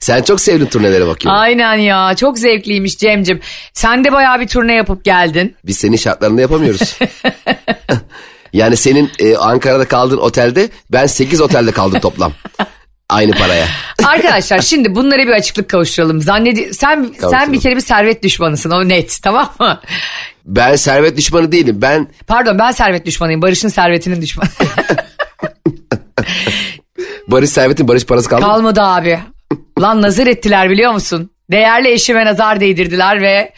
Sen çok sevdin turnelere bakıyorum. Aynen ya çok zevkliymiş Cemcim. Sen de bayağı bir turne yapıp geldin. Biz senin şartlarında yapamıyoruz. yani senin e, Ankara'da kaldığın otelde ben 8 otelde kaldım toplam. Aynı paraya. Arkadaşlar şimdi bunlara bir açıklık kavuşturalım. Zannedi sen sen bir kere bir servet düşmanısın o net tamam mı? Ben servet düşmanı değilim. Ben Pardon ben servet düşmanıyım. Barış'ın servetinin düşmanı. Barış servetin Barış parası kaldı. Kalmadı abi. Lan nazar ettiler biliyor musun? Değerli eşime nazar değdirdiler ve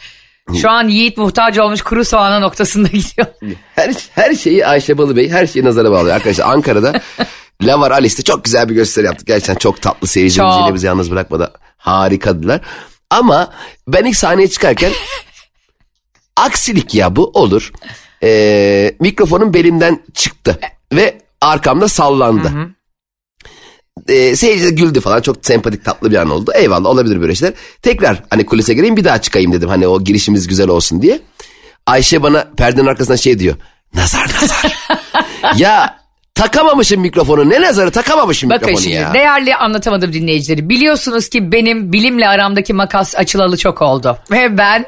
şu an Yiğit muhtaç olmuş kuru soğana noktasında gidiyor. Her, her şeyi Ayşe Balıbey her şeyi nazara bağlıyor. Arkadaşlar Ankara'da Lavar Alice'de çok güzel bir gösteri yaptık. Gerçekten çok tatlı seyircimiz yine bizi yalnız bırakmadı. Harikadılar. Ama ben ilk sahneye çıkarken aksilik ya bu olur. Ee, mikrofonum belimden çıktı ve arkamda sallandı. Ee, seyirci de güldü falan çok sempatik tatlı bir an oldu. Eyvallah olabilir böyle şeyler. Tekrar hani kulise gireyim bir daha çıkayım dedim hani o girişimiz güzel olsun diye. Ayşe bana perdenin arkasından şey diyor. Nazar nazar. ya takamamışım mikrofonu ne nazarı takamamışım Bakın mikrofonu şimdi ya. değerli anlatamadım dinleyicileri. Biliyorsunuz ki benim bilimle aramdaki makas açılalı çok oldu. Ve ben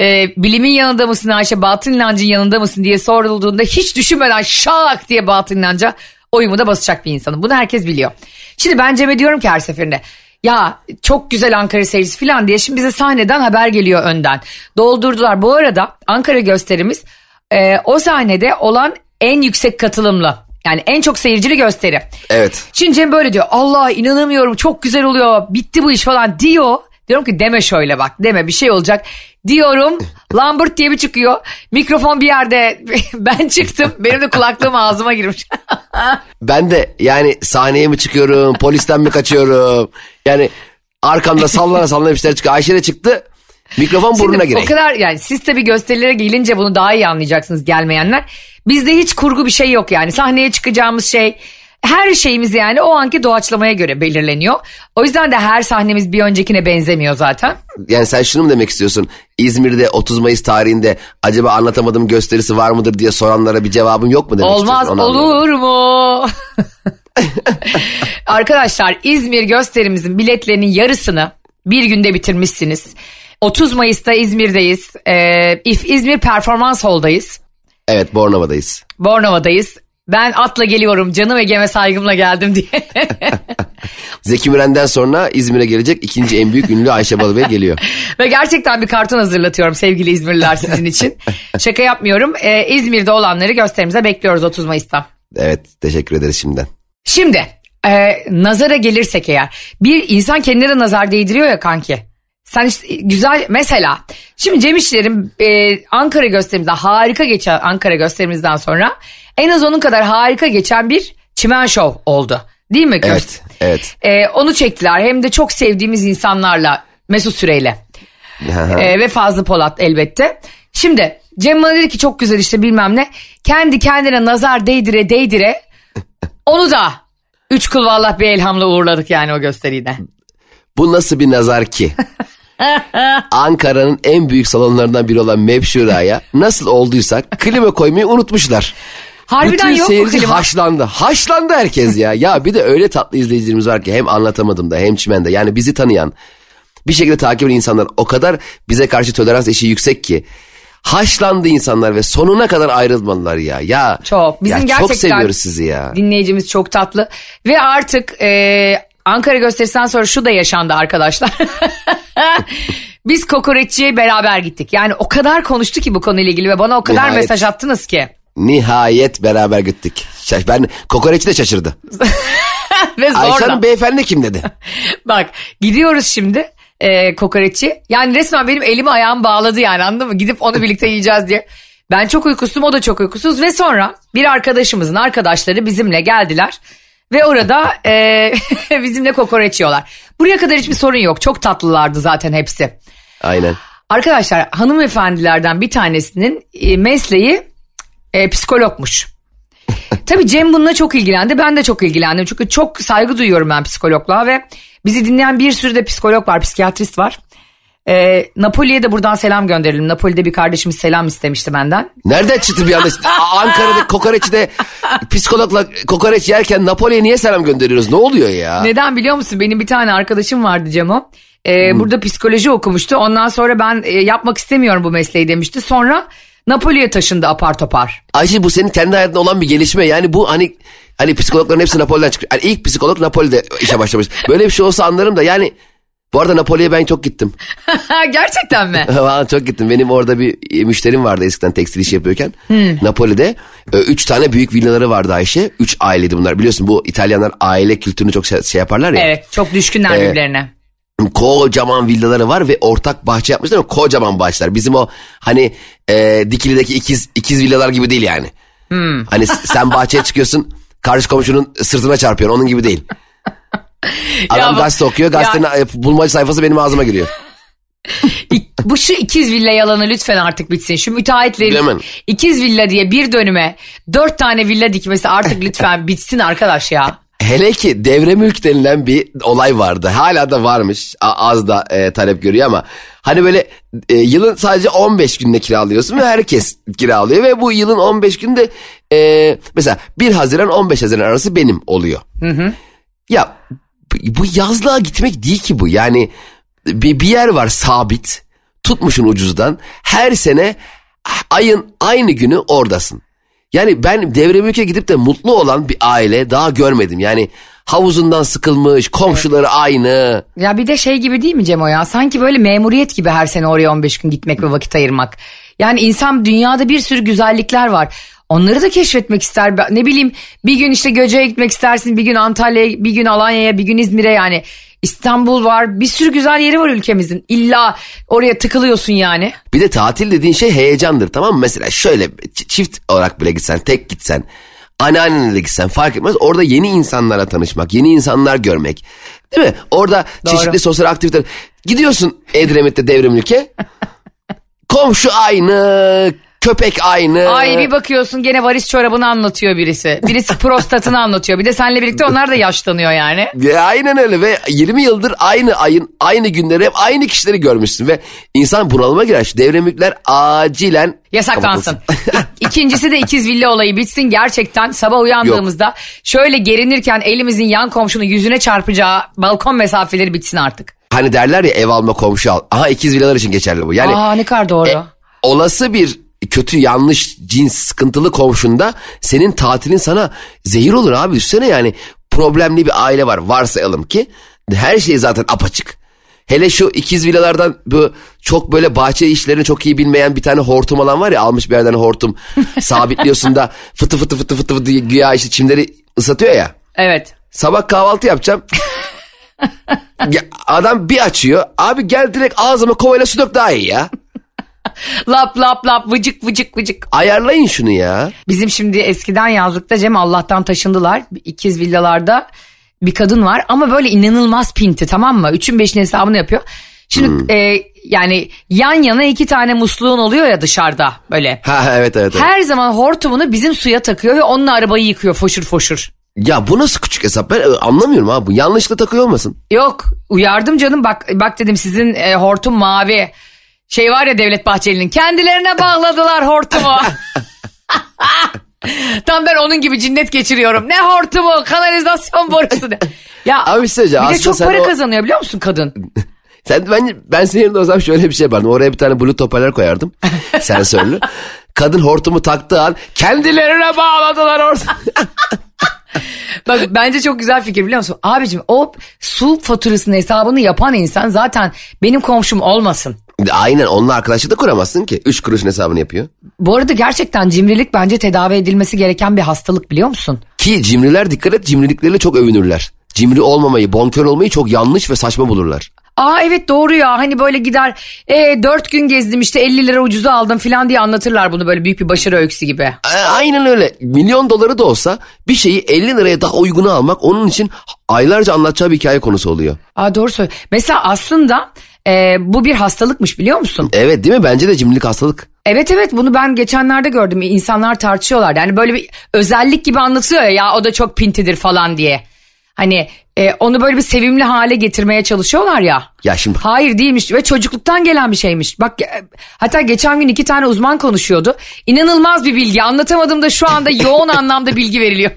e, bilimin yanında mısın Ayşe batın inancın yanında mısın diye sorulduğunda hiç düşünmeden şak diye batın inanca oyumu da basacak bir insanım. Bunu herkes biliyor. Şimdi ben Cem'e diyorum ki her seferinde ya çok güzel Ankara seyircisi falan diye şimdi bize sahneden haber geliyor önden. Doldurdular. Bu arada Ankara gösterimiz e, o sahnede olan en yüksek katılımlı. Yani en çok seyircili gösteri. Evet. Şimdi Cem böyle diyor. Allah inanamıyorum çok güzel oluyor. Bitti bu iş falan diyor. Diyorum ki deme şöyle bak deme bir şey olacak. Diyorum Lambert diye bir çıkıyor. Mikrofon bir yerde ben çıktım. Benim de kulaklığım ağzıma girmiş. Ben de yani sahneye mi çıkıyorum polisten mi kaçıyorum. Yani arkamda sallana sallana bir şeyler çıkıyor. Ayşe de çıktı mikrofon burnuna Şimdi gireyim. O kadar yani siz tabii gösterilere gelince bunu daha iyi anlayacaksınız gelmeyenler. Bizde hiç kurgu bir şey yok yani. Sahneye çıkacağımız şey her şeyimiz yani o anki doğaçlamaya göre belirleniyor. O yüzden de her sahnemiz bir öncekine benzemiyor zaten. Yani sen şunu mu demek istiyorsun? İzmir'de 30 Mayıs tarihinde acaba anlatamadım gösterisi var mıdır diye soranlara bir cevabım yok mu demek Olmaz istiyorsun? Anlıyorum. olur mu? Arkadaşlar İzmir gösterimizin biletlerinin yarısını bir günde bitirmişsiniz. 30 Mayıs'ta İzmir'deyiz. Ee, İf- İzmir Performans Hall'dayız. Evet Bornova'dayız. Bornova'dayız. Ben atla geliyorum canım Ege'me saygımla geldim diye. Zeki Müren'den sonra İzmir'e gelecek ikinci en büyük ünlü Ayşe Balıbey geliyor. Ve gerçekten bir karton hazırlatıyorum sevgili İzmirliler sizin için. Şaka yapmıyorum. Ee, İzmir'de olanları gösterimize bekliyoruz 30 Mayıs'ta. Evet teşekkür ederiz şimdiden. Şimdi e, nazara gelirsek eğer bir insan kendine de nazar değdiriyor ya kanki. Sen işte güzel mesela şimdi Cem İşler'in e, Ankara gösterimizde harika geçen Ankara gösterimizden sonra en az onun kadar harika geçen bir çimen şov oldu. Değil mi? Evet evet. E, onu çektiler hem de çok sevdiğimiz insanlarla Mesut Süreyle e, ve Fazlı Polat elbette. Şimdi Cem bana dedi ki çok güzel işte bilmem ne. Kendi kendine nazar değdire değdire onu da üç kul vallah bir elhamla uğurladık yani o gösteriyi de. Bu nasıl bir nazar ki? Ankara'nın en büyük salonlarından biri olan Mevşura'ya nasıl olduysa klima koymayı unutmuşlar. Harbiden Bütün yok seyirci klima? haşlandı. Haşlandı herkes ya. Ya bir de öyle tatlı izleyicilerimiz var ki hem anlatamadım da hem çimende. Yani bizi tanıyan bir şekilde takip eden insanlar o kadar bize karşı tolerans eşiği yüksek ki. Haşlandı insanlar ve sonuna kadar ayrılmadılar ya. Ya Çok. Bizim ya gerçekten çok seviyoruz sizi ya. Dinleyicimiz çok tatlı. Ve artık e, Ankara gösterisinden sonra şu da yaşandı arkadaşlar. Biz kokoreççiye beraber gittik. Yani o kadar konuştu ki bu konuyla ilgili ve bana o kadar Nihayet. mesaj attınız ki. Nihayet beraber gittik. Şaş- Ben kokoreçi de şaşırdı. ve zorla. Ayşe'nin beyefendi kim dedi. Bak gidiyoruz şimdi e, kokoreççi. Yani resmen benim elimi ayağımı bağladı yani anladın mı? Gidip onu birlikte yiyeceğiz diye. Ben çok uykusuzum o da çok uykusuz ve sonra bir arkadaşımızın arkadaşları bizimle geldiler. Ve orada e, bizimle kokoreç yiyorlar. Buraya kadar hiçbir sorun yok. Çok tatlılardı zaten hepsi. Aynen. Arkadaşlar hanımefendilerden bir tanesinin mesleği e, psikologmuş. Tabii Cem bununla çok ilgilendi. Ben de çok ilgilendim. Çünkü çok saygı duyuyorum ben psikologluğa ve bizi dinleyen bir sürü de psikolog var, psikiyatrist var. Ee, Napoli'ye de buradan selam gönderelim. Napoli'de bir kardeşimiz selam istemişti benden. Nereden çıktı bir anda? Ankara'da kokoreçte psikologla kokoreç yerken Napoli'ye niye selam gönderiyoruz? Ne oluyor ya? Neden biliyor musun? Benim bir tane arkadaşım vardı Cemo. Ee, Burada psikoloji okumuştu. Ondan sonra ben e, yapmak istemiyorum bu mesleği demişti. Sonra Napoli'ye taşındı apar topar. Ayşe bu senin kendi hayatında olan bir gelişme. Yani bu hani hani psikologların hepsi Napoli'den çıkıyor. Yani ilk psikolog Napoli'de işe başlamış. Böyle bir şey olsa anlarım da yani bu arada Napoli'ye ben çok gittim. Gerçekten mi? Valla çok gittim. Benim orada bir müşterim vardı eskiden tekstil işi yapıyorken. Napoli'de e, üç tane büyük villaları vardı Ayşe. Üç aileydi bunlar. Biliyorsun bu İtalyanlar aile kültürünü çok şey, yaparlar ya. Evet çok düşkünler Ee, birbirlerine. Kocaman villaları var ve ortak bahçe yapmışlar ama kocaman bahçeler. Bizim o hani e, Dikili'deki ikiz, ikiz villalar gibi değil yani. Hani s- sen bahçeye çıkıyorsun karşı komşunun sırtına çarpıyorsun onun gibi değil. Adam bu- gazete okuyor gazetenin e, bulmaca sayfası benim ağzıma giriyor. Bu şu ikiz villa yalanı lütfen artık bitsin. Şu müteahhitlerin Bilemem. ikiz villa diye bir dönüme dört tane villa dikmesi artık lütfen bitsin arkadaş ya. Hele ki devre mülk denilen bir olay vardı. Hala da varmış. Az da e, talep görüyor ama hani böyle e, yılın sadece 15 günde kiralıyorsun ve herkes kiralıyor ve bu yılın 15 günde e, mesela 1 Haziran 15 Haziran arası benim oluyor. Ya bu yazlığa gitmek değil ki bu. Yani bir, bir yer var sabit. Tutmuşun ucuzdan. Her sene ayın aynı günü oradasın. Yani ben devre mülke gidip de mutlu olan bir aile daha görmedim. Yani havuzundan sıkılmış, komşuları aynı. Ya bir de şey gibi değil mi Cemo ya? Sanki böyle memuriyet gibi her sene oraya 15 gün gitmek ve vakit ayırmak. Yani insan dünyada bir sürü güzellikler var. Onları da keşfetmek ister. Ne bileyim bir gün işte Göce'ye gitmek istersin. Bir gün Antalya'ya, bir gün Alanya'ya, bir gün İzmir'e yani. İstanbul var. Bir sürü güzel yeri var ülkemizin. İlla oraya tıkılıyorsun yani. Bir de tatil dediğin şey heyecandır tamam mı? Mesela şöyle çift olarak bile gitsen, tek gitsen, anneannenle de gitsen fark etmez. Orada yeni insanlara tanışmak, yeni insanlar görmek. Değil mi? Orada Doğru. çeşitli sosyal aktiviteler. Gidiyorsun Edremit'te devrim ülke. Komşu aynı, köpek aynı. Ay bir bakıyorsun gene varis çorabını anlatıyor birisi. Birisi prostatını anlatıyor. Bir de seninle birlikte onlar da yaşlanıyor yani. Ya, aynen öyle ve 20 yıldır aynı ayın aynı günleri hep aynı kişileri görmüşsün ve insan bunalıma girer. Şu devremlikler acilen Yasaklansın. İkincisi de ikiz villa olayı bitsin. Gerçekten sabah uyandığımızda şöyle gerinirken elimizin yan komşunun yüzüne çarpacağı balkon mesafeleri bitsin artık. hani derler ya ev alma komşu al. Aha ikiz villalar için geçerli bu. Yani Aa ne kadar doğru. e, olası bir kötü yanlış cins sıkıntılı komşunda senin tatilin sana zehir olur abi. Düşünsene yani problemli bir aile var varsayalım ki her şey zaten apaçık. Hele şu ikiz villalardan bu çok böyle bahçe işlerini çok iyi bilmeyen bir tane hortum alan var ya almış bir yerden hortum sabitliyorsun da fıtı fıtı fıtı fıtı fıtı güya işte çimleri ıslatıyor ya. Evet. Sabah kahvaltı yapacağım. Ya adam bir açıyor. Abi gel direkt ağzıma kovayla su dök daha iyi ya. Lap lap lap vıcık vıcık vıcık. Ayarlayın şunu ya. Bizim şimdi eskiden yazlıkta Cem Allah'tan taşındılar. İkiz villalarda bir kadın var ama böyle inanılmaz pinti tamam mı? Üçün beşin hesabını yapıyor. Şimdi e, yani yan yana iki tane musluğun oluyor ya dışarıda böyle. Ha evet evet. evet. Her zaman hortumunu bizim suya takıyor ve onunla arabayı yıkıyor foşur foşur. Ya bu nasıl küçük hesap ben e, anlamıyorum abi. Bu yanlışlıkla takıyor olmasın? Yok uyardım canım bak bak dedim sizin e, hortum mavi. Şey var ya Devlet Bahçeli'nin kendilerine bağladılar hortumu. Tam ben onun gibi cinnet geçiriyorum. Ne hortumu kanalizasyon borusu. ne? Ya Abi bir şey bir de çok para o- kazanıyor biliyor musun kadın? Sen ben ben senin yerinde olsam şöyle bir şey yapardım. Oraya bir tane bluetooth hoparlör koyardım. Sensörlü. Kadın hortumu taktığı an kendilerine bağladılar hortumu. Bak bence çok güzel fikir biliyor musun? Abicim o su faturasının hesabını yapan insan zaten benim komşum olmasın. Aynen onunla arkadaşlık da kuramazsın ki. Üç kuruşun hesabını yapıyor. Bu arada gerçekten cimrilik bence tedavi edilmesi gereken bir hastalık biliyor musun? Ki cimriler dikkat et cimrilikleriyle çok övünürler. Cimri olmamayı, bonkör olmayı çok yanlış ve saçma bulurlar. Aa evet doğru ya hani böyle gider e, 4 gün gezdim işte 50 lira ucuza aldım falan diye anlatırlar bunu böyle büyük bir başarı öyküsü gibi. Aynen öyle. Milyon doları da olsa bir şeyi 50 liraya daha uyguna almak onun için aylarca anlatacağı bir hikaye konusu oluyor. Aa doğru söylüyorsun. Mesela aslında e, bu bir hastalıkmış biliyor musun? Evet değil mi? Bence de cimrilik hastalık. Evet evet bunu ben geçenlerde gördüm. İnsanlar tartışıyorlar. Yani böyle bir özellik gibi anlatıyor ya, ya o da çok pintidir falan diye. Hani e, onu böyle bir sevimli hale getirmeye çalışıyorlar ya. Ya şimdi Hayır değilmiş ve çocukluktan gelen bir şeymiş. Bak e, hatta geçen gün iki tane uzman konuşuyordu. İnanılmaz bir bilgi. Anlatamadım da şu anda yoğun anlamda bilgi veriliyor.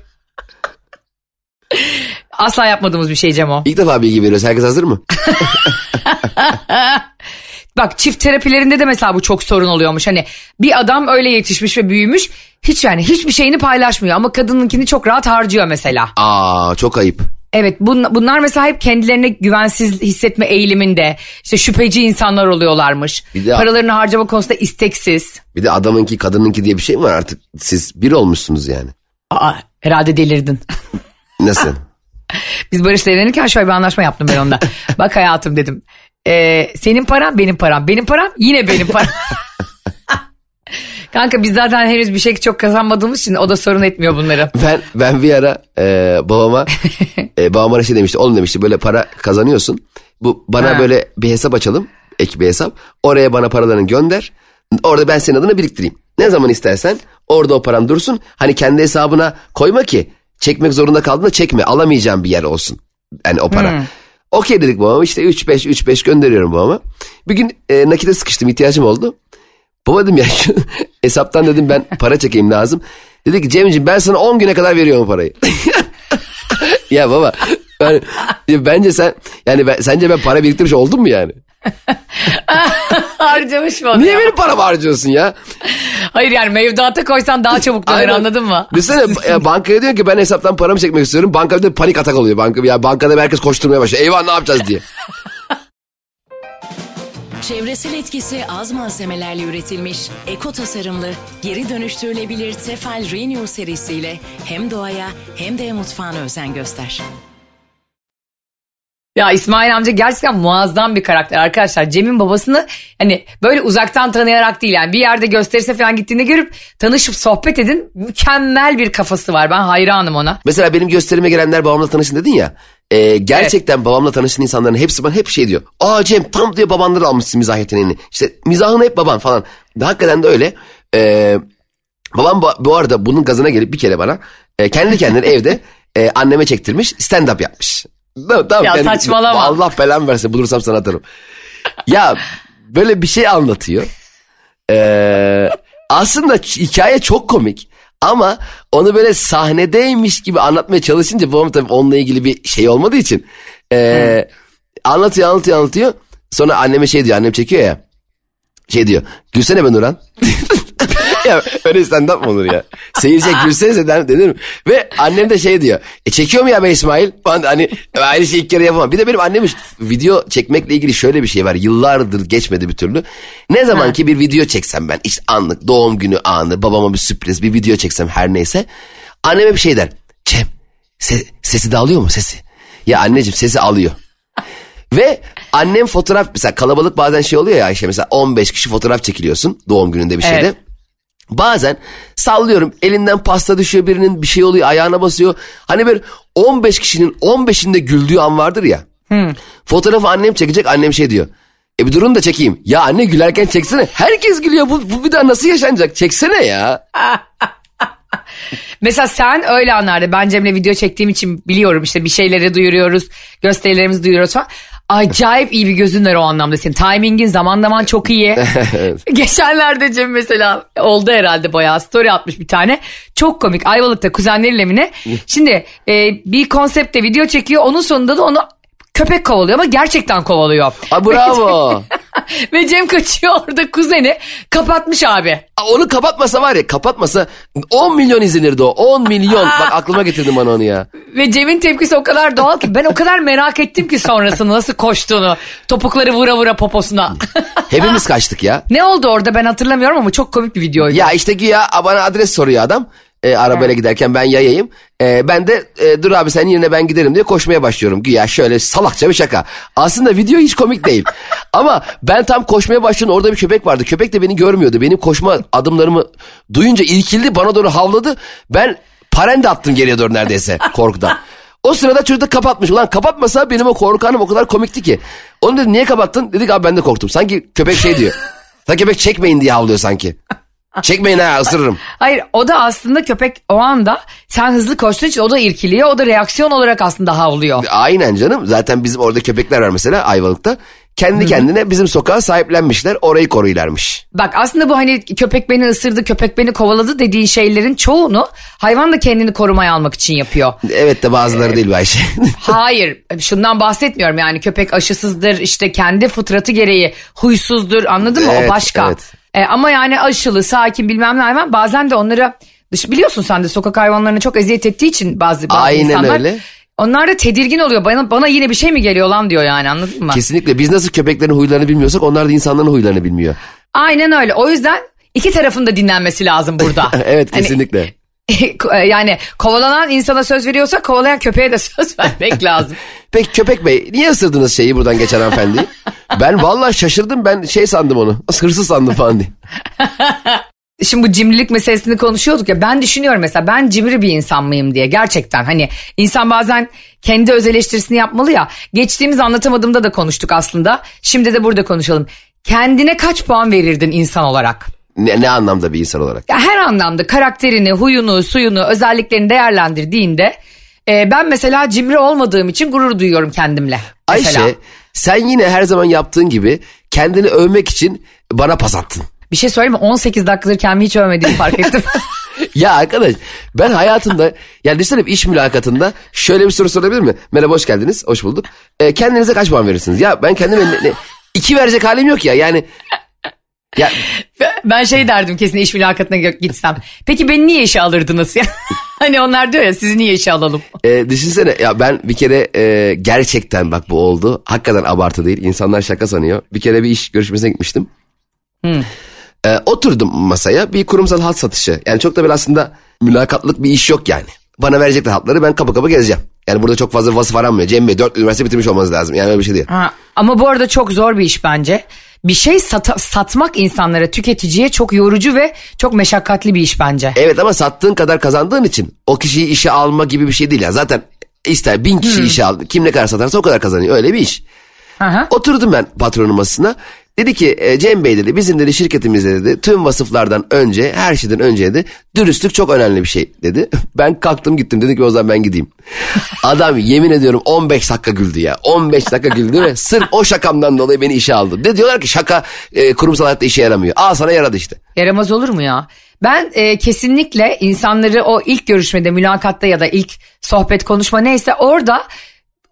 Asla yapmadığımız bir şey Cem o. ilk defa bilgi veriyoruz. Herkes hazır mı? Bak çift terapilerinde de mesela bu çok sorun oluyormuş. Hani bir adam öyle yetişmiş ve büyümüş. Hiç yani hiçbir şeyini paylaşmıyor ama kadınınkini çok rahat harcıyor mesela. Aa çok ayıp. Evet bun- bunlar mesela hep kendilerine güvensiz hissetme eğiliminde işte şüpheci insanlar oluyorlarmış. Bir de- Paralarını harcama konusunda isteksiz. Bir de adamınki kadınınki diye bir şey mi var artık? Siz bir olmuşsunuz yani. Aa herhalde delirdin. Nasıl? Biz Barış'la evlenirken şöyle bir anlaşma yaptım ben onunla. Bak hayatım dedim. Ee, senin param benim param. Benim param yine benim param. Kanka biz zaten henüz bir şey çok kazanmadığımız için o da sorun etmiyor bunları. Ben ben bir ara e, babama e, babam bana şey demişti. Oğlum demişti böyle para kazanıyorsun. Bu bana Ha. böyle bir hesap açalım. Ek bir hesap. Oraya bana paralarını gönder. Orada ben senin adına biriktireyim. Ne zaman istersen orada o paran dursun. Hani kendi hesabına koyma ki çekmek zorunda kaldığında çekme. Alamayacağım bir yer olsun. Yani o para. Okey dedik babama işte 3-5 3-5 gönderiyorum babama. Bir gün e, nakite sıkıştım ihtiyacım oldu. Baba dedim ya hesaptan dedim ben para çekeyim lazım. Dedi ki Cemciğim ben sana 10 güne kadar veriyorum parayı. ya baba ben, ya bence sen yani ben, sence ben para biriktirmiş oldum mu yani? Harcamış mı onu Niye ya? benim paramı harcıyorsun ya? Hayır yani mevduata koysan daha çabuk döner anladın mı? Düşünsene ya bankaya diyor ki ben hesaptan paramı çekmek istiyorum. Banka bir de panik atak oluyor. Banka, ya bankada herkes koşturmaya başlıyor. Eyvah ne yapacağız diye. Çevresel etkisi az malzemelerle üretilmiş, eko tasarımlı, geri dönüştürülebilir Tefal Renew serisiyle hem doğaya hem de mutfağına özen göster. Ya İsmail amca gerçekten muazzam bir karakter arkadaşlar. Cem'in babasını hani böyle uzaktan tanıyarak değil yani bir yerde gösterirse falan gittiğinde görüp tanışıp sohbet edin. Mükemmel bir kafası var ben hayranım ona. Mesela benim gösterime gelenler babamla tanışın dedin ya. e, gerçekten babamla tanışan insanların hepsi bana hep şey diyor. Aa Cem tam diyor babandan almışsın mizah yeteneğini. İşte mizahını hep baban falan. Hakikaten de öyle. E, babam bu, bu arada bunun gazına gelip bir kere bana e, kendi kendine evde e, anneme çektirmiş stand up yapmış. Tamam, tamam, Ya kendi- saçmalama. Allah belamı versin bulursam sana atarım. ya böyle bir şey anlatıyor. Ee, aslında hikaye çok komik ama onu böyle sahnedeymiş gibi anlatmaya çalışınca babam tabii onunla ilgili bir şey olmadığı için ee, anlatıyor anlatıyor anlatıyor. Sonra anneme şey diyor annem çekiyor ya şey diyor gülsene be Nurhan. ya öyle stand up mı olur ya? Seyirciye gülsenize der, denir mi? Ve annem de şey diyor. E çekiyor mu ya be İsmail? Ben de hani aynı şeyi ilk kere yapamam. Bir de benim annemin video çekmekle ilgili şöyle bir şey var. Yıllardır geçmedi bir türlü. Ne zaman ki bir video çeksem ben işte anlık doğum günü anı babama bir sürpriz bir video çeksem her neyse. Anneme bir şey der. Cem se- sesi de alıyor mu sesi? Ya anneciğim sesi alıyor. Ve annem fotoğraf mesela kalabalık bazen şey oluyor ya Ayşe mesela 15 kişi fotoğraf çekiliyorsun doğum gününde bir şeyde. Evet. Bazen sallıyorum elinden pasta düşüyor birinin bir şey oluyor ayağına basıyor. Hani böyle 15 kişinin 15'inde güldüğü an vardır ya. Fotoğrafı annem çekecek annem şey diyor. E bir durun da çekeyim. Ya anne gülerken çeksene. Herkes gülüyor bu, bu bir daha nasıl yaşanacak? Çeksene ya. Mesela sen öyle anlarda ben Cem'le video çektiğim için biliyorum işte bir şeyleri duyuruyoruz, gösterilerimizi duyuruyoruz falan. Acayip iyi bir gözün var o anlamda senin. Timingin zaman zaman çok iyi. Geçenlerde Cem mesela oldu herhalde bayağı story atmış bir tane. Çok komik Ayvalık'ta kuzenleriyle mi ne? Şimdi e, bir konsepte video çekiyor onun sonunda da onu köpek kovalıyor ama gerçekten kovalıyor. Ha, bravo. Ve Cem kaçıyor orada kuzeni kapatmış abi. Aa, Onu kapatmasa var ya kapatmasa 10 milyon izlenirdi o 10 milyon. Bak aklıma getirdim bana onu ya. Ve Cem'in tepkisi o kadar doğal ki ben o kadar merak ettim ki sonrasını nasıl koştuğunu. Topukları vura vura poposuna. Hepimiz kaçtık ya. ne oldu orada ben hatırlamıyorum ama çok komik bir videoydu. Ya işte güya bana adres soruyor adam. E, arabayla giderken ben yayayım. E, ben de e, dur abi sen yerine ben giderim diye koşmaya başlıyorum. Güya şöyle salakça bir şaka. Aslında video hiç komik değil. Ama ben tam koşmaya başladım orada bir köpek vardı. Köpek de beni görmüyordu. Benim koşma adımlarımı duyunca irkildi bana doğru havladı. Ben parende attım geriye doğru neredeyse korkudan. O sırada çocuk da kapatmış. Ulan kapatmasa benim o korku anım o kadar komikti ki. Onu dedi niye kapattın? Dedik abi ben de korktum. Sanki köpek şey diyor. Ta köpek çekmeyin diye havlıyor sanki. Çekmeyin ha ısırırım. Hayır o da aslında köpek o anda sen hızlı koştuğun için o da irkiliyor. O da reaksiyon olarak aslında havlıyor. Aynen canım. Zaten bizim orada köpekler var mesela Ayvalık'ta. Kendi kendine bizim sokağa sahiplenmişler. Orayı koruylarmış. Bak aslında bu hani köpek beni ısırdı, köpek beni kovaladı dediğin şeylerin çoğunu hayvan da kendini korumaya almak için yapıyor. Evet de bazıları değil be Ayşe. Hayır şundan bahsetmiyorum yani köpek aşısızdır işte kendi fıtratı gereği huysuzdur anladın mı Evet, o başka. evet. E, ama yani aşılı sakin bilmem ne hayvan bazen de onlara dış biliyorsun sen de sokak hayvanlarına çok eziyet ettiği için bazı, bazı Aynen insanlar. öyle. Onlar da tedirgin oluyor bana, bana yine bir şey mi geliyor lan diyor yani anladın mı? Kesinlikle biz nasıl köpeklerin huylarını bilmiyorsak onlar da insanların huylarını bilmiyor. Aynen öyle o yüzden iki tarafın da dinlenmesi lazım burada. evet Hani- kesinlikle. yani kovalanan insana söz veriyorsa kovalayan köpeğe de söz vermek lazım. Peki köpek bey niye ısırdınız şeyi buradan geçen hanımefendiyi? ben vallahi şaşırdım ben şey sandım onu. Hırsız sandım falan diye. Şimdi bu cimrilik meselesini konuşuyorduk ya ben düşünüyorum mesela ben cimri bir insan mıyım diye gerçekten hani insan bazen kendi öz eleştirisini yapmalı ya geçtiğimiz anlatamadığımda da konuştuk aslında şimdi de burada konuşalım kendine kaç puan verirdin insan olarak? Ne, ne anlamda bir insan olarak? Ya her anlamda karakterini, huyunu, suyunu, özelliklerini değerlendirdiğinde e, ben mesela cimri olmadığım için gurur duyuyorum kendimle. Mesela. Ayşe sen yine her zaman yaptığın gibi kendini övmek için bana pas attın. Bir şey söyleyeyim mi? 18 dakikadır kendimi hiç övmediğimi fark ettim. Ya arkadaş ben hayatımda yani düşünsene iş mülakatında şöyle bir soru sorabilir mi? Merhaba hoş geldiniz hoş bulduk. Ee, kendinize kaç puan verirsiniz? Ya ben kendime ne, ne- iki verecek halim yok ya yani. Ya ben şey derdim kesin iş mülakatına gitsem. Peki beni niye işe alırdınız ya? hani onlar diyor ya sizi niye işe alalım? e, düşünsene ya ben bir kere e, gerçekten bak bu oldu. Hakikaten abartı değil insanlar şaka sanıyor. Bir kere bir iş görüşmesine gitmiştim. E, oturdum masaya bir kurumsal hat satışı. Yani çok da böyle aslında mülakatlık bir iş yok yani. Bana verecekler hatları ben kapı kapı gezeceğim. Yani burada çok fazla vasıf aranmıyor. Cem Bey 4 üniversite bitirmiş olmanız lazım. Yani öyle bir şey değil. Ha, ama bu arada çok zor bir iş bence. Bir şey sata- satmak insanlara, tüketiciye çok yorucu ve çok meşakkatli bir iş bence. Evet ama sattığın kadar kazandığın için o kişiyi işe alma gibi bir şey değil. ya. Zaten ister bin kişi işe al. Kim ne kadar satarsa o kadar kazanıyor. Öyle bir iş. Hı. Oturdum ben patronun masasına. Dedi ki e, Cem Bey dedi bizim dedi şirketimizde dedi tüm vasıflardan önce her şeyden önce dedi dürüstlük çok önemli bir şey dedi. Ben kalktım gittim dedi ki o zaman ben gideyim. Adam yemin ediyorum 15 dakika güldü ya 15 dakika güldü ve sırf o şakamdan dolayı beni işe aldı. De diyorlar ki şaka e, kurumsal hayatta işe yaramıyor. Al sana yaradı işte. Yaramaz olur mu ya? Ben e, kesinlikle insanları o ilk görüşmede, mülakatta ya da ilk sohbet konuşma neyse orada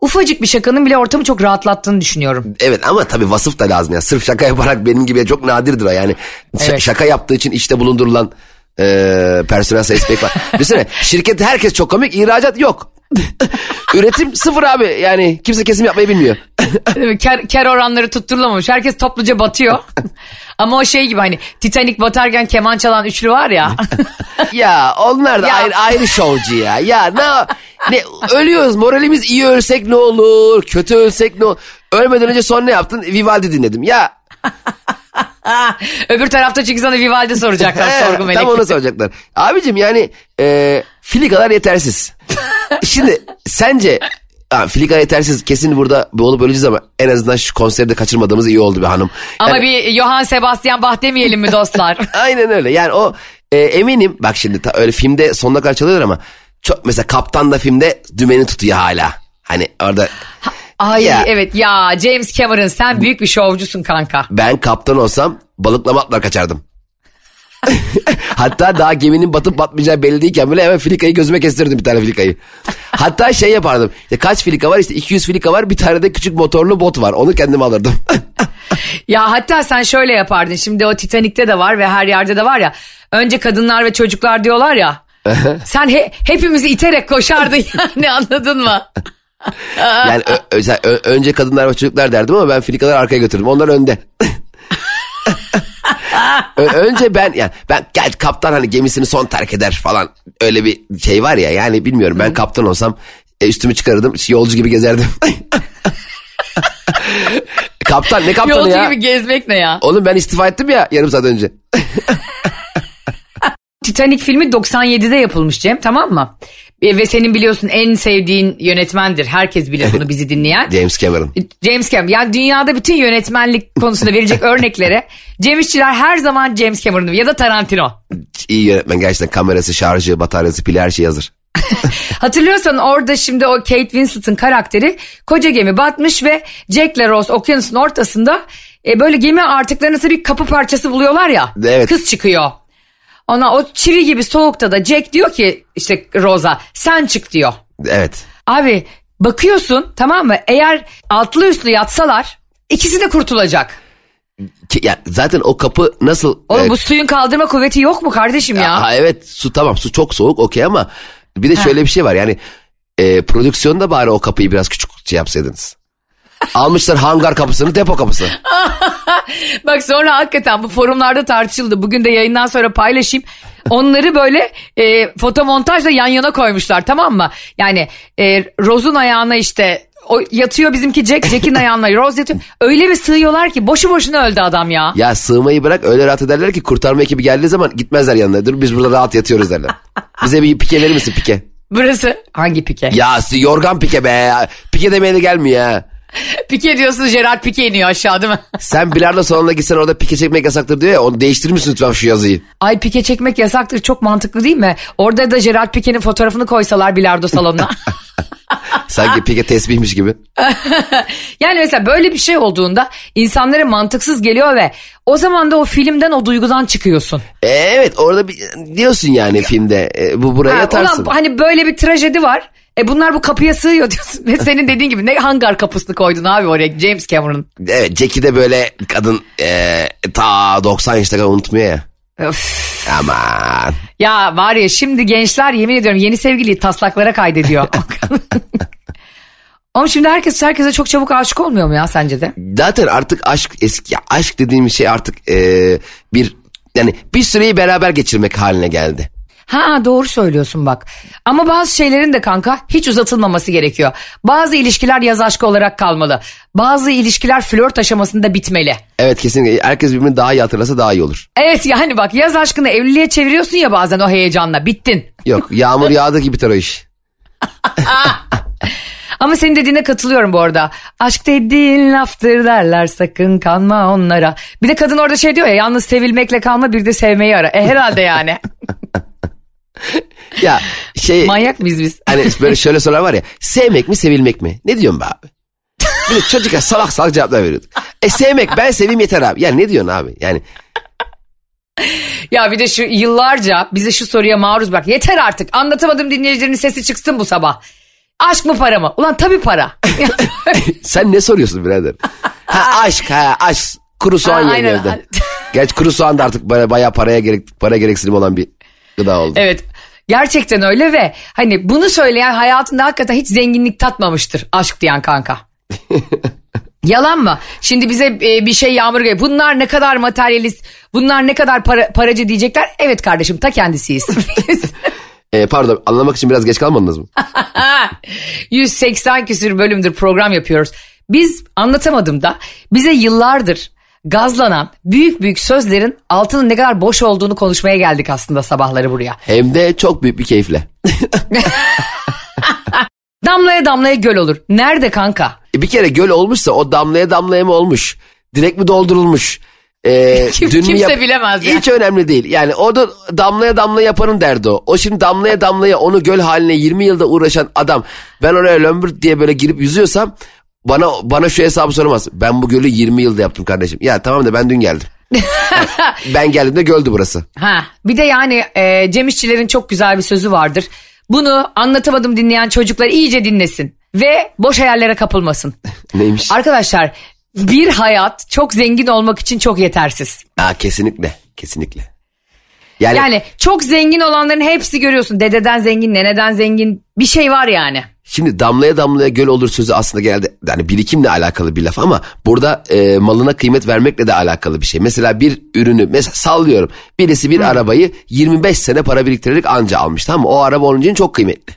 ufacık bir şakanın bile ortamı çok rahatlattığını düşünüyorum. Evet ama tabii vasıf da lazım ya. Sırf şaka yaparak benim gibi çok nadirdir o yani. Evet. şaka yaptığı için işte bulundurulan e, personel sayısı pek var. Düşünsene şirket herkes çok komik ihracat yok. Üretim sıfır abi yani kimse kesim yapmayı bilmiyor. Kar, kar oranları tutturulamamış. Herkes topluca batıyor. Ama o şey gibi hani Titanic batarken keman çalan üçlü var ya. ya onlar da Ya. ayrı, ayrı şovcu ya. Ya ne, ne ölüyoruz moralimiz iyi ölsek ne olur kötü ölsek ne olur. Ölmeden önce son ne yaptın Vivaldi dinledim ya. Öbür tarafta çünkü sana Vivaldi soracaklar sorgu melek. Tam onu soracaklar. Abicim yani e, filikalar yetersiz. Şimdi sence ha, filikalar yetersiz kesin burada olup öleceğiz ama en azından şu konseri de kaçırmadığımız iyi oldu bir hanım. Ama Yani- bir Johann Sebastian Bach demeyelim mi dostlar? Aynen öyle yani o e, eminim bak şimdi ta, öyle filmde sonuna kadar çalıyorlar ama çok mesela kaptan da filmde dümeni tutuyor hala. Hani orada Ay Ya. evet ya James Cameron sen büyük bir şovcusun kanka. ben kaptan olsam balıklama atlar kaçardım. Hatta daha geminin batıp batmayacağı belli değilken böyle hemen filikayı gözüme kestirdim bir tane filikayı. Hatta şey yapardım. İşte kaç filika var? İşte 200 filika var. Bir tane de küçük motorlu bot var. Onu kendim alırdım. Ya hatta sen şöyle yapardın şimdi o Titanic'te de var ve her yerde de var ya. Önce kadınlar ve çocuklar diyorlar ya. sen he- hepimizi iterek koşardın yani anladın mı? yani ö- ö- sen ö- önce kadınlar ve çocuklar derdim ama ben filikaları arkaya götürdüm. Onlar önde. Önce ben yani ben gel kaptan hani gemisini son terk eder falan öyle bir şey var ya yani bilmiyorum ben kaptan olsam e, üstümü çıkarırdım yolcu gibi gezerdim. kaptan ne kaptanı Yolcu ya? gibi gezmek ne ya? Oğlum ben istifa ettim ya yarım saat önce. Titanic filmi 97'de yapılmış Cem tamam mı? E, ve senin biliyorsun en sevdiğin yönetmendir. Herkes bilir bunu bizi dinleyen. James Cameron. James Cameron. Yani dünyada bütün yönetmenlik konusunda verecek örneklere Cem İşçiler her zaman James Cameron ya da Tarantino. İyi yönetmen gerçekten kamerası, şarjı, bataryası, pili her şey hazır. Hatırlıyorsan orada şimdi o Kate Winslet'ın karakteri koca gemi batmış ve Jack'le Rose okyanusun ortasında e, böyle gemi artıklarını bir kapı parçası buluyorlar ya. Evet. Kız çıkıyor. Ona o çivi gibi soğukta da Jack diyor ki işte Rose'a sen çık diyor. Evet. Abi bakıyorsun tamam mı eğer altlı üstlü yatsalar ikisi de kurtulacak. Ki, ya, zaten o kapı nasıl... Oğlum e, bu suyun kaldırma kuvveti yok mu kardeşim ya? Ha, evet su tamam su çok soğuk okey ama bir de şöyle bir şey var yani e, prodüksiyonda bari o kapıyı biraz küçük şey yapsaydınız. Almışlar hangar kapısını depo kapısı. Bak sonra hakikaten bu forumlarda tartışıldı. Bugün de yayından sonra paylaşayım. Onları böyle e, fotomontajla yan yana koymuşlar tamam mı? Yani e, Rose'un ayağına işte o yatıyor bizimki Jack, Jack'in ayağına Rose yatıyor. Öyle bir sığıyorlar ki boşu boşuna öldü adam ya. Ya sığmayı bırak öyle rahat ederler ki kurtarma ekibi geldiği zaman gitmezler yanına. Dur biz burada rahat yatıyoruz derler. Bize bir pike verir misin pike? Burası hangi pike? Ya yorgan pike be. Pike demeye de gelmiyor ha. Pike diyorsun Gerard Pike iniyor aşağı değil mi? Sen bilardo salonuna gitsen orada pike çekmek yasaktır diyor ya. Onu değiştirir misin lütfen şu yazıyı? Ay pike çekmek yasaktır çok mantıklı değil mi? Orada da Gerard Pike'nin fotoğrafını koysalar bilardo salonuna. Sanki pike tesbihmiş gibi. Yani mesela böyle bir şey olduğunda insanlara mantıksız geliyor ve o zaman da o filmden o duygudan çıkıyorsun. E, evet orada bir, diyorsun yani filmde e, bu buraya Ha, yatarsın. ulan hani böyle bir trajedi var. E bunlar bu kapıya sığıyor diyorsun. Ve senin dediğin gibi ne hangar kapısını koydun abi oraya James Cameron. Evet Jackie de böyle kadın e, ta 90 yaşına kadar unutmuyor ya. Öf. Aman. Ya var ya şimdi gençler yemin ediyorum yeni sevgiliyi taslaklara kaydediyor. Ama şimdi herkes herkese çok çabuk aşık olmuyor mu ya sence de? Zaten artık aşk eski ya aşk dediğimiz şey artık e, bir yani bir süreyi beraber geçirmek haline geldi. Ha doğru söylüyorsun bak. Ama bazı şeylerin de kanka hiç uzatılmaması gerekiyor. Bazı ilişkiler yaz aşkı olarak kalmalı. Bazı ilişkiler flört aşamasında bitmeli. Evet kesinlikle herkes birbirini daha iyi hatırlasa daha iyi olur. Evet yani bak yaz aşkını evliliğe çeviriyorsun ya bazen o heyecanla bittin. Yok yağmur yağdı gibi biter o iş. Ama senin dediğine katılıyorum bu arada. Aşk dediğin laftır derler sakın kanma onlara. Bir de kadın orada şey diyor ya yalnız sevilmekle kalma bir de sevmeyi ara. E herhalde yani. Ya şey Manyak mıyız biz? hani böyle şöyle sorular var ya sevmek mi sevilmek mi? Ne diyorsun be abi? Bir de çocuklar salak salak cevaplar veriyordu. E sevmek ben seveyim yeter abi. Ya ne diyorsun abi? Yani Ya bir de şu yıllarca bize şu soruya maruz bırak. Yeter artık anlatamadım dinleyicilerin sesi çıksın bu sabah. Aşk mı para mı? Ulan tabii para. sen ne soruyorsun birader? Ha aşk ha aşk. Kuru soğan Ha, aynen. evde. Gerçi kuru soğan da artık böyle bayağı paraya gerek, para gereksinim olan bir gıda oldu. evet gerçekten öyle ve hani bunu söyleyen hayatında hakikaten hiç zenginlik tatmamıştır aşk diyen kanka. Yalan mı? Şimdi bize e, bir şey yağmur geliyor. Bunlar ne kadar materyalist, bunlar ne kadar para, paracı diyecekler. Evet kardeşim ta kendisiyiz. E, pardon anlamak için biraz geç kalmadınız mı? 180 küsür bölümdür program yapıyoruz. Biz anlatamadım da bize yıllardır gazlanan büyük büyük sözlerin altının ne kadar boş olduğunu konuşmaya geldik aslında sabahları buraya. Hem de çok büyük bir keyifle. Damlaya damlaya göl olur. Nerede kanka? E, bir kere göl olmuşsa o damlaya damlaya mı olmuş? Direkt mi doldurulmuş? E, Kim- dün kimse bilemez ya. Hiç önemli değil. Yani o da damlaya damlaya yapanın derdi o. O şimdi damlaya damlaya onu göl haline 20 yılda uğraşan adam. Ben oraya lömbür diye böyle girip yüzüyorsam bana bana şu hesabı soramaz. Ben bu gölü 20 yılda yaptım kardeşim. Ya tamam da ben dün geldim. ben geldiğimde göldü burası. Ha, bir de yani e, Cem İşçilerin çok güzel bir sözü vardır. Bunu anlatamadım dinleyen çocuklar iyice dinlesin ve boş hayallere kapılmasın. Neymiş? Arkadaşlar bir hayat çok zengin olmak için çok yetersiz. Aa, kesinlikle. Kesinlikle. Yani, Yani çok zengin olanların hepsi görüyorsun. Dededen zengin, neneden zengin bir şey var yani. Şimdi damlaya damlaya göl olur sözü aslında genelde yani birikimle alakalı bir laf ama burada e, malına kıymet vermekle de alakalı bir şey. Mesela bir ürünü mesela sallıyorum birisi bir arabayı 25 sene para biriktirerek anca almış tamam mı? O araba onun için çok kıymetli.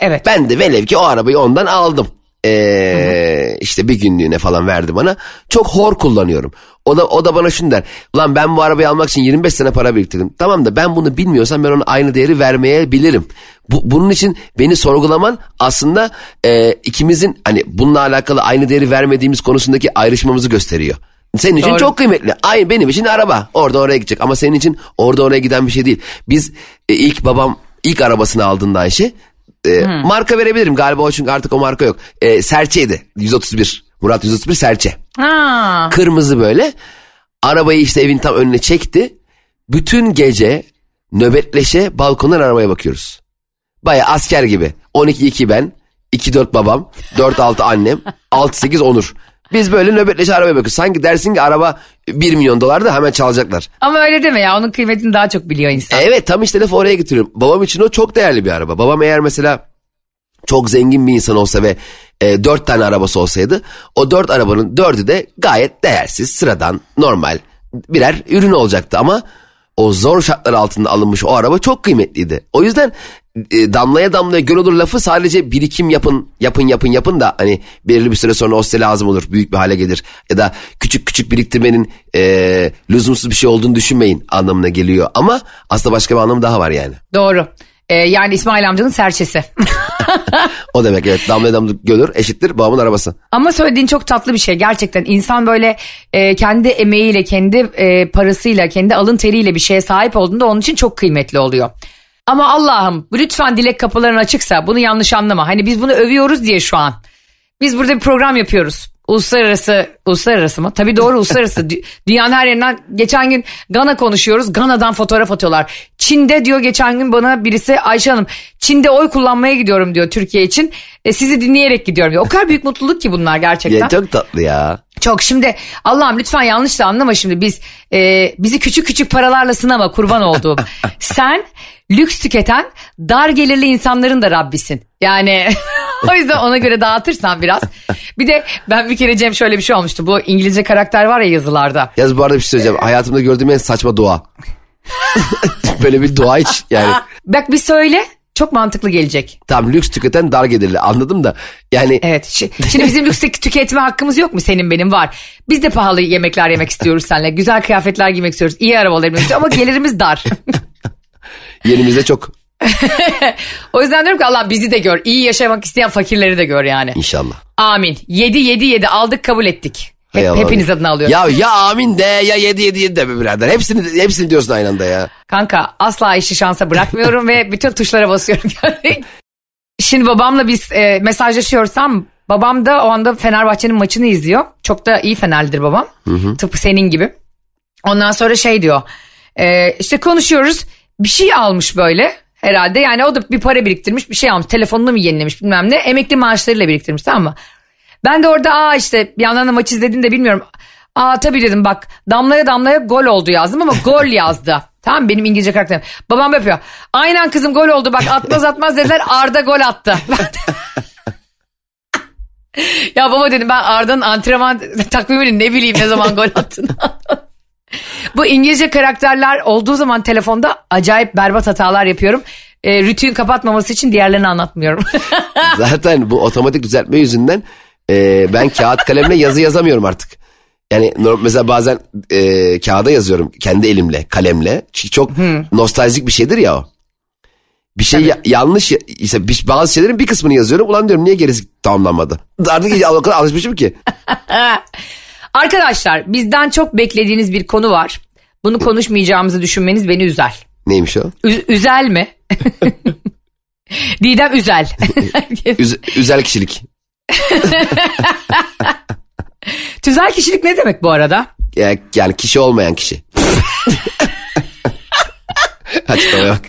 Evet. Ben de velev ki o arabayı ondan aldım. Ee, işte bir günlüğüne falan verdi bana. Çok hor kullanıyorum. O da o da bana şunu der. Ulan ben bu arabayı almak için 25 sene para biriktirdim. Tamam da ben bunu bilmiyorsam ben ona aynı değeri vermeyebilirim. Bu, bunun için beni sorgulaman aslında e, ikimizin hani bununla alakalı aynı değeri vermediğimiz konusundaki ayrışmamızı gösteriyor. Senin için Doğru. çok kıymetli. Aynı benim için araba. Orada oraya gidecek ama senin için orada oraya giden bir şey değil. Biz e, ilk babam ilk arabasını aldığında Ayşe e, marka verebilirim galiba o çünkü artık o marka yok. E, Serçe'ydi 131. Murat 131 Serçe. Ha. Kırmızı böyle. Arabayı işte evin tam önüne çekti. Bütün gece nöbetleşe balkondan arabaya bakıyoruz. Baya asker gibi. 12-2 ben, 2-4 babam, 4-6 annem, 6-8 Onur. Biz böyle nöbetleşe arabaya bakıyoruz. Sanki dersin ki araba 1 milyon dolar da hemen çalacaklar. Ama öyle deme ya onun kıymetini daha çok biliyor insan. Evet tam işte lafı oraya getiriyorum. Babam için o çok değerli bir araba. Babam eğer mesela çok zengin bir insan olsa ve e, dört tane arabası olsaydı o dört arabanın dördü de gayet değersiz, sıradan, normal birer ürün olacaktı ama o zor şartlar altında alınmış o araba çok kıymetliydi. O yüzden e, damlaya damlaya göl olur lafı sadece birikim yapın, yapın, yapın, yapın da hani belirli bir süre sonra o size lazım olur, büyük bir hale gelir. Ya da küçük küçük biriktirmenin e, lüzumsuz bir şey olduğunu düşünmeyin anlamına geliyor. Ama aslında başka bir anlamı daha var yani. Doğru. Ee, yani İsmail amcanın serçesi. O demek evet damlaya damlaya gölür eşittir babamın arabası. Ama söylediğin çok tatlı bir şey gerçekten. insan böyle e, kendi emeğiyle, kendi e, parasıyla, kendi alın teriyle bir şeye sahip olduğunda onun için çok kıymetli oluyor. Ama Allah'ım lütfen dilek kapıların açıksa bunu yanlış anlama. Hani biz bunu övüyoruz diye şu an. Biz burada bir program yapıyoruz. Uluslararası, uluslararası mı? Tabii doğru uluslararası. Dü- Dünyanın her yerinden geçen gün Gana konuşuyoruz. Gana'dan fotoğraf atıyorlar. Çin'de diyor geçen gün bana birisi Ayşe Hanım Çin'de oy kullanmaya gidiyorum diyor Türkiye için. E, sizi dinleyerek gidiyorum diyor. O kadar büyük mutluluk ki bunlar gerçekten. Ya çok tatlı ya. Çok şimdi Allah'ım lütfen yanlış da anlama şimdi biz e, bizi küçük küçük paralarla sınama kurban olduğum. Sen lüks tüketen dar gelirli insanların da Rabbisin. Yani o yüzden ona göre dağıtırsan biraz. Bir de ben bir kere Cem şöyle bir şey olmuştu. Bu İngilizce karakter var ya yazılarda. Yaz bu arada bir şey söyleyeceğim. Hayatımda gördüğüm en saçma dua. Böyle bir dua hiç yani. Bak bir söyle çok mantıklı gelecek. Tam lüks tüketen dar gelirli anladım da. Yani Evet. şi- Şimdi bizim lüks tüketme hakkımız yok mu? Senin benim var. Biz de pahalı yemekler yemek istiyoruz seninle. Güzel kıyafetler giymek istiyoruz. iyi arabalar binmek istiyoruz ama gelirimiz dar. yerimizde çok O yüzden diyorum ki Allah bizi de gör. İyi yaşamak isteyen fakirleri de gör yani. inşallah. Amin. 7 7 7 aldık kabul ettik. Hep, Hay Allah. hepiniz adına alıyorum. Ya ya amin de ya yedi yedi yedi de be birader. Hepsini, hepsini diyorsun aynı anda ya. Kanka asla işi şansa bırakmıyorum ve bütün tuşlara basıyorum. Şimdi babamla biz e, mesajlaşıyorsam babam da o anda Fenerbahçe'nin maçını izliyor. Çok da iyi Fenerlidir babam. Tıpkı senin gibi. Ondan sonra şey diyor. e, işte konuşuyoruz. Bir şey almış böyle herhalde. Yani o da bir para biriktirmiş bir şey almış. Telefonunu mu yenilemiş bilmem ne. Emekli maaşlarıyla biriktirmiş tamam mı? Ben de orada aa işte bir yandan da maç izlediğini de bilmiyorum. Aa tabii dedim bak damlaya damlaya gol oldu yazdım ama gol yazdı. Tamam benim İngilizce karakterim. Babam yapıyor. Aynen kızım gol oldu bak atmaz atmaz dediler Arda gol attı. ya baba dedim ben Arda'nın antrenman takvimini ne bileyim ne zaman gol attığını. Bu İngilizce karakterler olduğu zaman telefonda acayip berbat hatalar yapıyorum. E, rütüğün kapatmaması için diğerlerini anlatmıyorum. Zaten bu otomatik düzeltme yüzünden e, ben kağıt kalemle yazı yazamıyorum artık. Yani mesela bazen e, kağıda yazıyorum kendi elimle, kalemle. Çünkü çok nostaljik bir şeydir ya o. Bir şey ya- yanlış, ya- işte bir- bazı şeylerin bir kısmını yazıyorum. Ulan diyorum niye gerisi tamamlanmadı? Artık o kadar alışmışım ki. Arkadaşlar bizden çok beklediğiniz bir konu var. Bunu konuşmayacağımızı düşünmeniz beni üzer. Neymiş o? Ü- üzel mi? Didem üzel. Üz- üzel kişilik. Tüzel kişilik ne demek bu arada? Ya- Yani kişi olmayan kişi. Açıklamaya bak.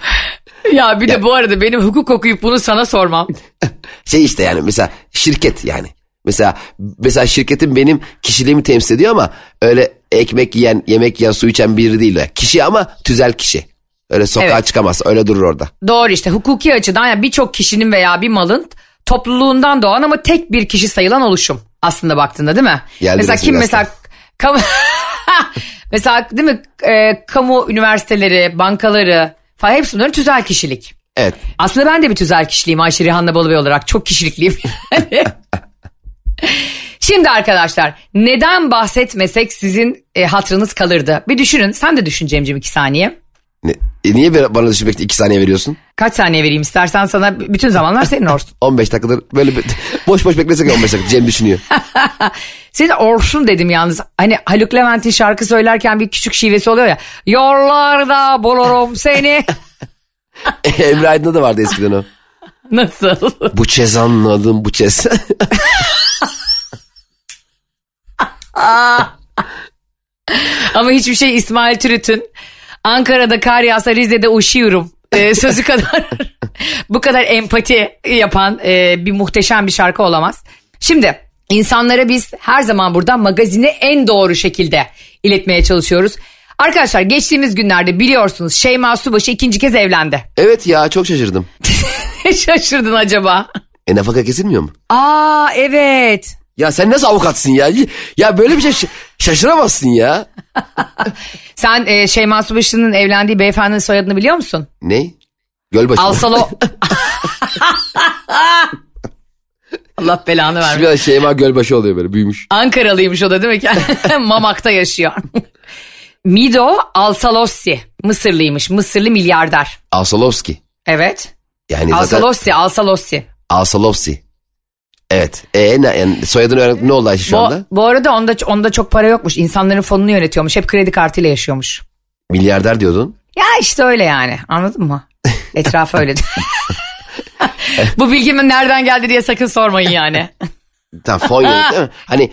Ya bir de bu arada benim hukuk okuyup bunu sana sormam. Şey işte yani mesela şirket yani. Mesela mesela şirketin benim kişiliğimi temsil ediyor ama öyle ekmek yiyen, yemek yiyen, su içen biri değil. o. Kişi ama tüzel kişi. Öyle sokağa Evet. çıkamaz. Öyle durur orada. Doğru işte hukuki açıdan yani birçok kişinin veya bir malın topluluğundan doğan ama tek bir kişi sayılan oluşum aslında baktığında değil mi? Geldi mesela kim mesela kamu mesela değil mi e, kamu üniversiteleri, bankaları falan hepsi bunların tüzel kişilik. Evet. Aslında ben de bir tüzel kişiliğim Ayşe Rihanna Balıbey olarak çok kişilikliyim. Şimdi arkadaşlar neden bahsetmesek sizin e, hatırınız kalırdı. Bir düşünün sen de düşün Cemcim iki saniye. E niye bana düşünmekte iki saniye veriyorsun? Kaç saniye vereyim istersen sana bütün zamanlar senin olsun. 15 dakikadır böyle boş boş beklesek ya 15 dakika Cem düşünüyor. Senin olsun dedim yalnız. Hani Haluk Levent'in şarkı söylerken bir küçük şivesi oluyor ya. Yollarda bulurum seni. Emre Aydın'da da vardı eskiden o. Nasıl? Bu çez anladım bu çez. Ama hiçbir şey İsmail Türüt'ün Ankara'da kar yağsa Rize'de uşuyorum e, sözü kadar bu kadar empati yapan e, bir muhteşem bir şarkı olamaz. Şimdi insanlara biz her zaman burada magazini en doğru şekilde iletmeye çalışıyoruz. Arkadaşlar geçtiğimiz günlerde biliyorsunuz Şeyma Subaşı ikinci kez evlendi. evet ya çok şaşırdım. Şaşırdın acaba? E nafaka kesilmiyor mu? Aa evet. Ya sen nasıl avukatsın ya? Ya böyle bir şey şaşıramazsın ya. Sen e, Şeyma Subaşı'nın evlendiği beyefendinin soyadını biliyor musun? Ne? Gölbaşı. Alsalo... Allah belanı vermesin. Biraz Şeyma Gölbaşı oluyor böyle büyümüş. Ankaralıymış o da değil mi? Mamak'ta yaşıyor. Mido Alsalossi. Mısırlıymış. Mısırlı milyarder. Alsalovski. Evet. Yani zaten Alsalossi, Alsalossi. Evet. E ne, yani soyadını öğrendik ne oldu Ayşe şu Bu, anda? bu arada onda, onda çok para yokmuş. İnsanların fonunu yönetiyormuş. Hep kredi kartıyla yaşıyormuş. Milyarder diyordun. Ya işte öyle yani. Anladın mı? Etrafı öyle. Bu bilgimin nereden geldi diye sakın sormayın yani. Tamam fon yönet değil mi? Hani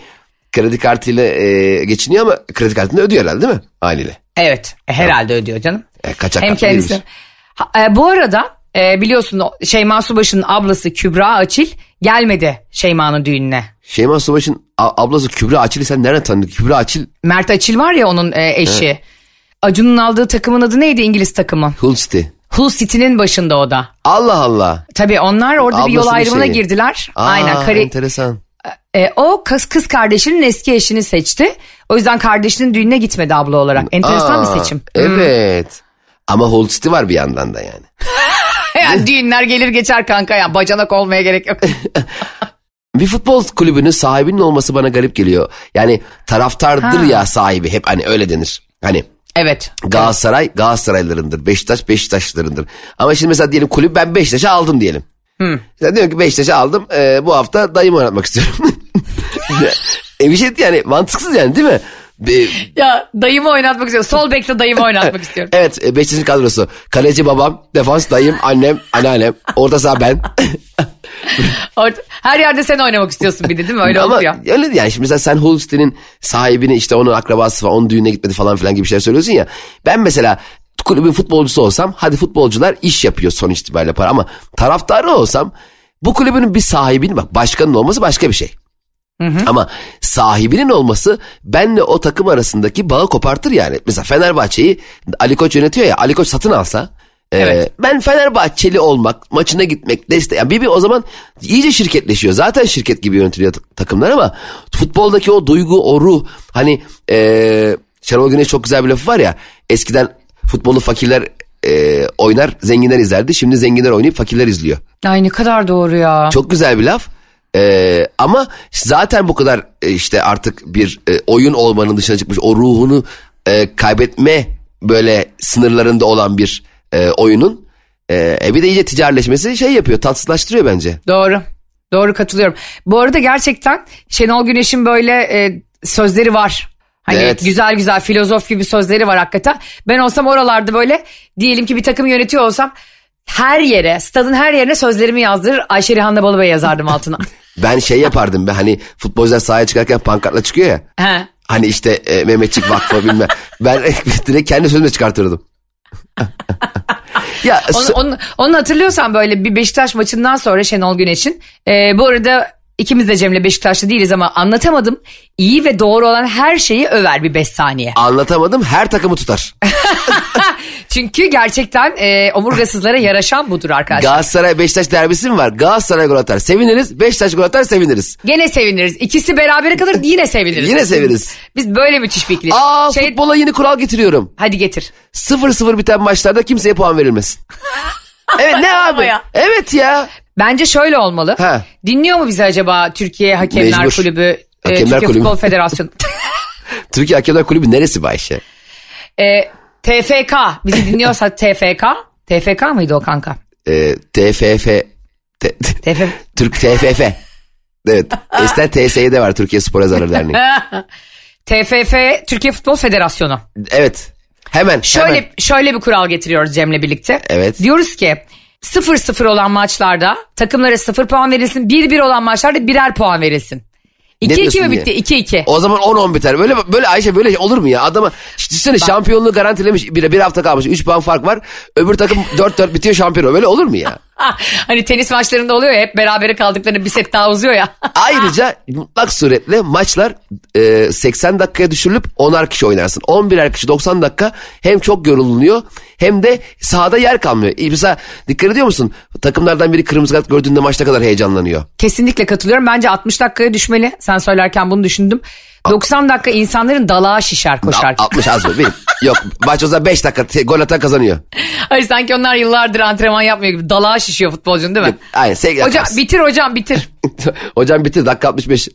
kredi kartıyla e, geçiniyor ama kredi kartını ödüyor herhalde değil mi? Haliyle. Evet. e, herhalde ödüyor canım. E, kaçak Hem kendisi. Ha, e, bu arada e, biliyorsun Şeyma Subaşı'nın ablası Kübra Açil gelmedi Şeyma'nın düğününe. Şeyma Subaş'ın ablası Kübra Açil'i sen nereden tanıdın? Kübra Açil Mert Açil var ya onun e, eşi. Acun'un aldığı takımın adı neydi İngiliz takımı? Hull City. Hull City'nin başında o da. Allah Allah. Tabii onlar orada bir yol ayrımına şeyi. girdiler. Aa, Aynen. Kari- enteresan. e, o kız, kız kardeşinin eski eşini seçti. O yüzden kardeşinin düğününe gitmedi abla olarak. Enteresan Aa, bir seçim. Evet. Ama Hull City var bir yandan da yani. Yani düğünler gelir geçer kanka ya. Bacanak olmaya gerek yok. Bir futbol kulübünün sahibinin olması bana garip geliyor. Yani taraftardır Ha. ya sahibi hep hani öyle denir. Hani evet. Galatasaray Galatasaraylılarındır. Beşiktaş Beşiktaşlılarındır. Ama şimdi mesela diyelim kulüp ben Beşiktaş'ı aldım diyelim. Mesela diyorum ki Beşiktaş'ı aldım e, bu hafta dayımı oynatmak istiyorum. e bir şey yani mantıksız yani değil mi? Ya dayımı oynatmak istiyorum. Sol bekte dayımı oynatmak istiyorum. evet e, Beşiktaş'ın kadrosu. Kaleci babam, defans dayım, annem, anneannem. Orta saha ben. Her yerde sen oynamak istiyorsun bir de değil mi? Öyle Ama olur ya. öyle yani şimdi mesela sen Hull City'nin sahibini işte onun akrabası falan onun düğüne gitmedi falan filan gibi şeyler söylüyorsun ya. Ben mesela kulübün futbolcusu olsam hadi futbolcular iş yapıyor sonuç itibariyle para ama taraftarı olsam bu kulübün bir sahibinin bak başkanın olması başka bir şey. Ama sahibinin olması benle o takım arasındaki bağı kopartır yani. Mesela Fenerbahçe'yi Ali Koç yönetiyor ya Ali Koç satın alsa e, Evet. ben Fenerbahçeli olmak, maçına gitmek, destek. Yani bir, bir o zaman iyice şirketleşiyor. Zaten şirket gibi yönetiliyor ta- takımlar ama futboldaki o duygu, o ruh. Hani e, Şenol Güneş çok güzel bir lafı var ya. Eskiden futbolu fakirler e, oynar, zenginler izlerdi. Şimdi zenginler oynayıp fakirler izliyor. Ay ne kadar doğru ya. Çok güzel bir laf. Ee, ama zaten bu kadar e, işte artık bir e, oyun olmanın dışına çıkmış o ruhunu e, kaybetme böyle sınırlarında olan bir e, oyunun e, e, bir de iyice ticarileşmesi şey yapıyor tatsızlaştırıyor bence. Doğru. Doğru katılıyorum. Bu arada gerçekten Şenol Güneş'in böyle e, sözleri var. Hani Evet. güzel güzel filozof gibi sözleri var hakikaten. Ben olsam oralarda böyle diyelim ki bir takım yönetiyor olsam her yere, stadın her yerine sözlerimi yazdırır. Ayşe Rihanna Balıbey yazardım altına. Ben şey yapardım ben hani futbolcular sahaya çıkarken pankartla çıkıyor ya. He. Hani işte e, Mehmetçik Vakfı bilmem. Ben direkt kendi sözümle çıkartırdım. ya Onu, onu, onu hatırlıyorsan böyle bir Beşiktaş maçından sonra Şenol Güneş'in. e, bu arada ikimiz de Cem'le Beşiktaşlı değiliz ama anlatamadım. İyi ve doğru olan her şeyi över bir 5 saniye. anlatamadım her takımı tutar. Çünkü gerçekten e, omurgasızlara yaraşan budur arkadaşlar. Galatasaray Beşiktaş derbisi mi var? Galatasaray gol atar seviniriz. Beşiktaş gol atar seviniriz. Gene seviniriz. İkisi berabere kalır yine seviniriz. Yine seviniriz. Biz böyle müthiş bir ikili. Aa Şey- futbola yeni kural getiriyorum. Hadi getir. 0-0 biten maçlarda kimseye puan verilmesin. evet ne abi? ya. Evet ya. Bence şöyle olmalı. Ha. Dinliyor mu bizi acaba Türkiye Hakemler Mecbur. Kulübü e, Hakemler Türkiye Kulübü. Futbol Federasyonu. Türkiye Hakemler Kulübü neresi bu Ayşe? e, TFK bizi dinliyorsa TFK. TFK mıydı o kanka? Ee, TFF. T- TFF. Türk TFF. Evet. Eskiden TSE'de var Türkiye Spor Yazarları Derneği. TFF Türkiye Futbol Federasyonu. Evet. Hemen. Şöyle hemen. şöyle bir kural getiriyoruz Cem'le birlikte. Evet. Diyoruz ki 0-0 olan maçlarda takımlara 0 puan verilsin. 1-1 olan maçlarda birer puan verilsin. 2-2 diyorsun mi bitti? 2-2. O zaman 10-10 biter. Böyle böyle Ayşe böyle olur mu ya? Adama düşünsene şampiyonluğu garantilemiş. Bir, bir hafta kalmış. 3 puan fark var. Öbür takım 4-4 bitiyor şampiyon. Böyle olur mu ya? Hani tenis maçlarında oluyor ya hep berabere kaldıklarında bir set daha uzuyor ya. Ayrıca mutlak suretle maçlar e, 80 dakikaya düşürülüp 10'ar kişi oynarsın. 11'er kişi 90 dakika hem çok yorulunuyor hem de sahada yer kalmıyor. E, mesela dikkat ediyor musun? Takımlardan biri kırmızı kart gördüğünde maçta kadar heyecanlanıyor. Kesinlikle katılıyorum. Bence 60 dakikaya düşmeli. Sen söylerken bunu düşündüm. 90 dakika insanların dalağı şişer koşarken. A- 60 az mı? Benim. Yok maç o zaman 5 dakika gol atan kazanıyor. Hayır sanki onlar yıllardır antrenman yapmıyor gibi. Dalağı şişiyor futbolcunun değil mi? Aynen. sek- Hocam bitir hocam bitir. Hocam bitir dakika 65.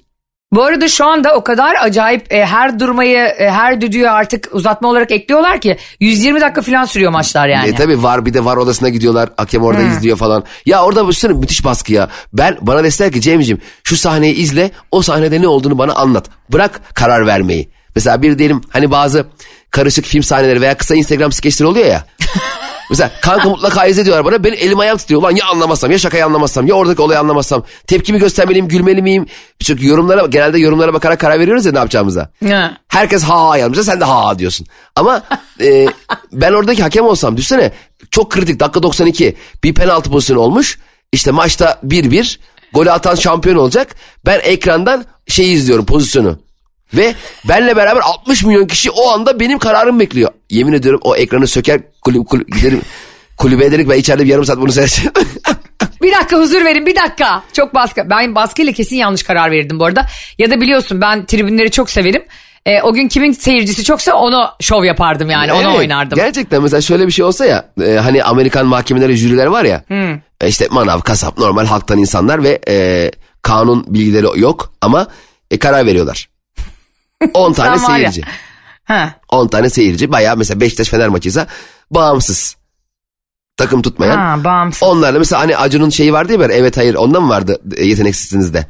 Bu arada şu anda o kadar acayip e, her durmayı e, her düdüğü artık uzatma olarak ekliyorlar ki 120 dakika falan sürüyor maçlar yani. E tabi var bir de var odasına gidiyorlar. Hakem orada izliyor falan. Ya orada düşünsene müthiş baskı ya. Ben bana deseler ki Cem'ciğim şu sahneyi izle o sahnede ne olduğunu bana anlat. Bırak karar vermeyi. Mesela bir diyelim hani bazı karışık film sahneleri veya kısa Instagram skeçleri oluyor ya. Mesela kanka mutlaka izle diyorlar bana. Benim elim ayağım titriyor. Ulan ya anlamazsam ya şakayı anlamazsam ya oradaki olayı anlamazsam. Tepkimi göstermeliyim gülmeli miyim? Çünkü yorumlara genelde yorumlara bakarak karar veriyoruz ya ne yapacağımıza. Ha. Herkes ha ha yazmışsa sen de ha ha diyorsun. Ama e, ben oradaki hakem olsam düşünsene çok kritik dakika 92 bir penaltı pozisyonu olmuş. İşte maçta 1-1 golü atan şampiyon olacak. Ben ekrandan şeyi izliyorum pozisyonu. Ve benle beraber 60 milyon kişi o anda benim kararımı bekliyor. Yemin ediyorum o ekranı söker kulüp, kulüp, giderim kulübe ederek ben içeride bir yarım saat bunu seyredeceğim. Bir dakika huzur verin bir dakika. Çok baskı. Ben baskıyla kesin yanlış karar verirdim bu arada. Ya da biliyorsun ben tribünleri çok severim. E, o gün kimin seyircisi çoksa onu şov yapardım yani onu Evet, oynardım. Gerçekten mesela şöyle bir şey olsa ya e, hani Amerikan mahkemeleri jüriler var ya e, işte manav kasap normal halktan insanlar ve e, kanun bilgileri yok ama e, karar veriyorlar. 10 tane seyirci. Ha. 10 tane seyirci bayağı mesela Beşiktaş Fener maçıysa bağımsız takım tutmayan. Ha, bağımsız. Onlarla mesela hani Acun'un şeyi vardı ya böyle evet hayır ondan mı vardı e, yeteneksizsinizde?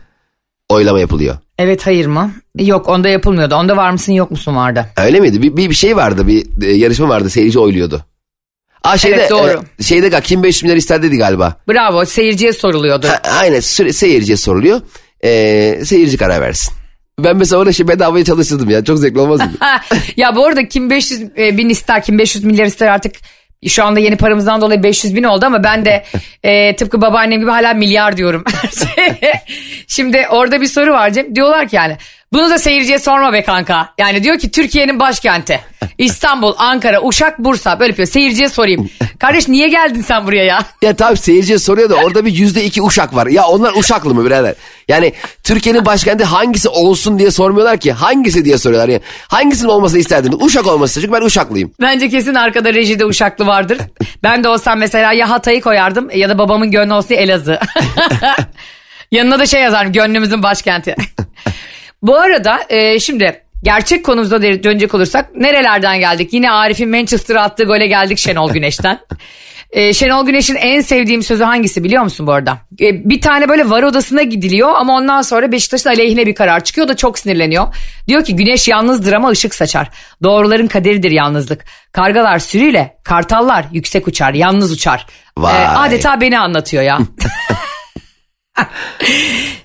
Oylama yapılıyor. Evet hayır mı? Yok onda yapılmıyordu. Onda var mısın yok musun vardı. Öyle miydi? Bir, bir, bir şey vardı bir e, yarışma vardı seyirci oyluyordu. Aa şeyde, Evet, doğru. e, şeyde gal- kim 500 milyar ister dedi galiba. Bravo seyirciye soruluyordu. Ha, aynen seyirciye soruluyor. Ee, seyirci karar versin. Ben mesela orada şey bedavaya çalışırdım ya. Çok zevkli olmaz? Ha, ya bu arada kim 500 e, bin ister kim 500 milyar ister artık şu anda yeni paramızdan dolayı 500 bin oldu ama ben de e, tıpkı babaannem gibi hala milyar diyorum. Şimdi orada bir soru var Cem. Diyorlar ki yani bunu da seyirciye sorma be kanka. Yani diyor ki Türkiye'nin başkenti. İstanbul, Ankara, Uşak, Bursa böyle yapıyor. Seyirciye sorayım. Kardeş niye geldin sen buraya ya? ya tabii seyirciye soruyor da orada bir yüzde iki uşak var. Ya onlar uşaklı mı birader? Yani Türkiye'nin başkenti hangisi olsun diye sormuyorlar ki. Hangisi diye soruyorlar. Yani hangisinin olmasını isterdiniz? Uşak olması çünkü ben uşaklıyım. Bence kesin arkada rejide Uşaklı vardır. Ben de olsam mesela ya Hatay'ı koyardım ya da babamın gönlü olsa Elazığ. Yanına da şey yazarım gönlümüzün başkenti. Bu arada e, şimdi gerçek konumuza dönecek olursak nerelerden geldik? Yine Arif'in Manchester'a attığı gole geldik Şenol Güneş'ten. E, Şenol Güneş'in en sevdiğim sözü hangisi biliyor musun bu arada? E, bir tane böyle var odasına gidiliyor ama ondan sonra Beşiktaş'ın aleyhine bir karar çıkıyor da çok sinirleniyor. Diyor ki güneş yalnızdır ama ışık saçar. Doğruların kaderidir yalnızlık. Kargalar sürüyle, kartallar yüksek uçar, yalnız uçar. Vay. E, adeta beni anlatıyor ya.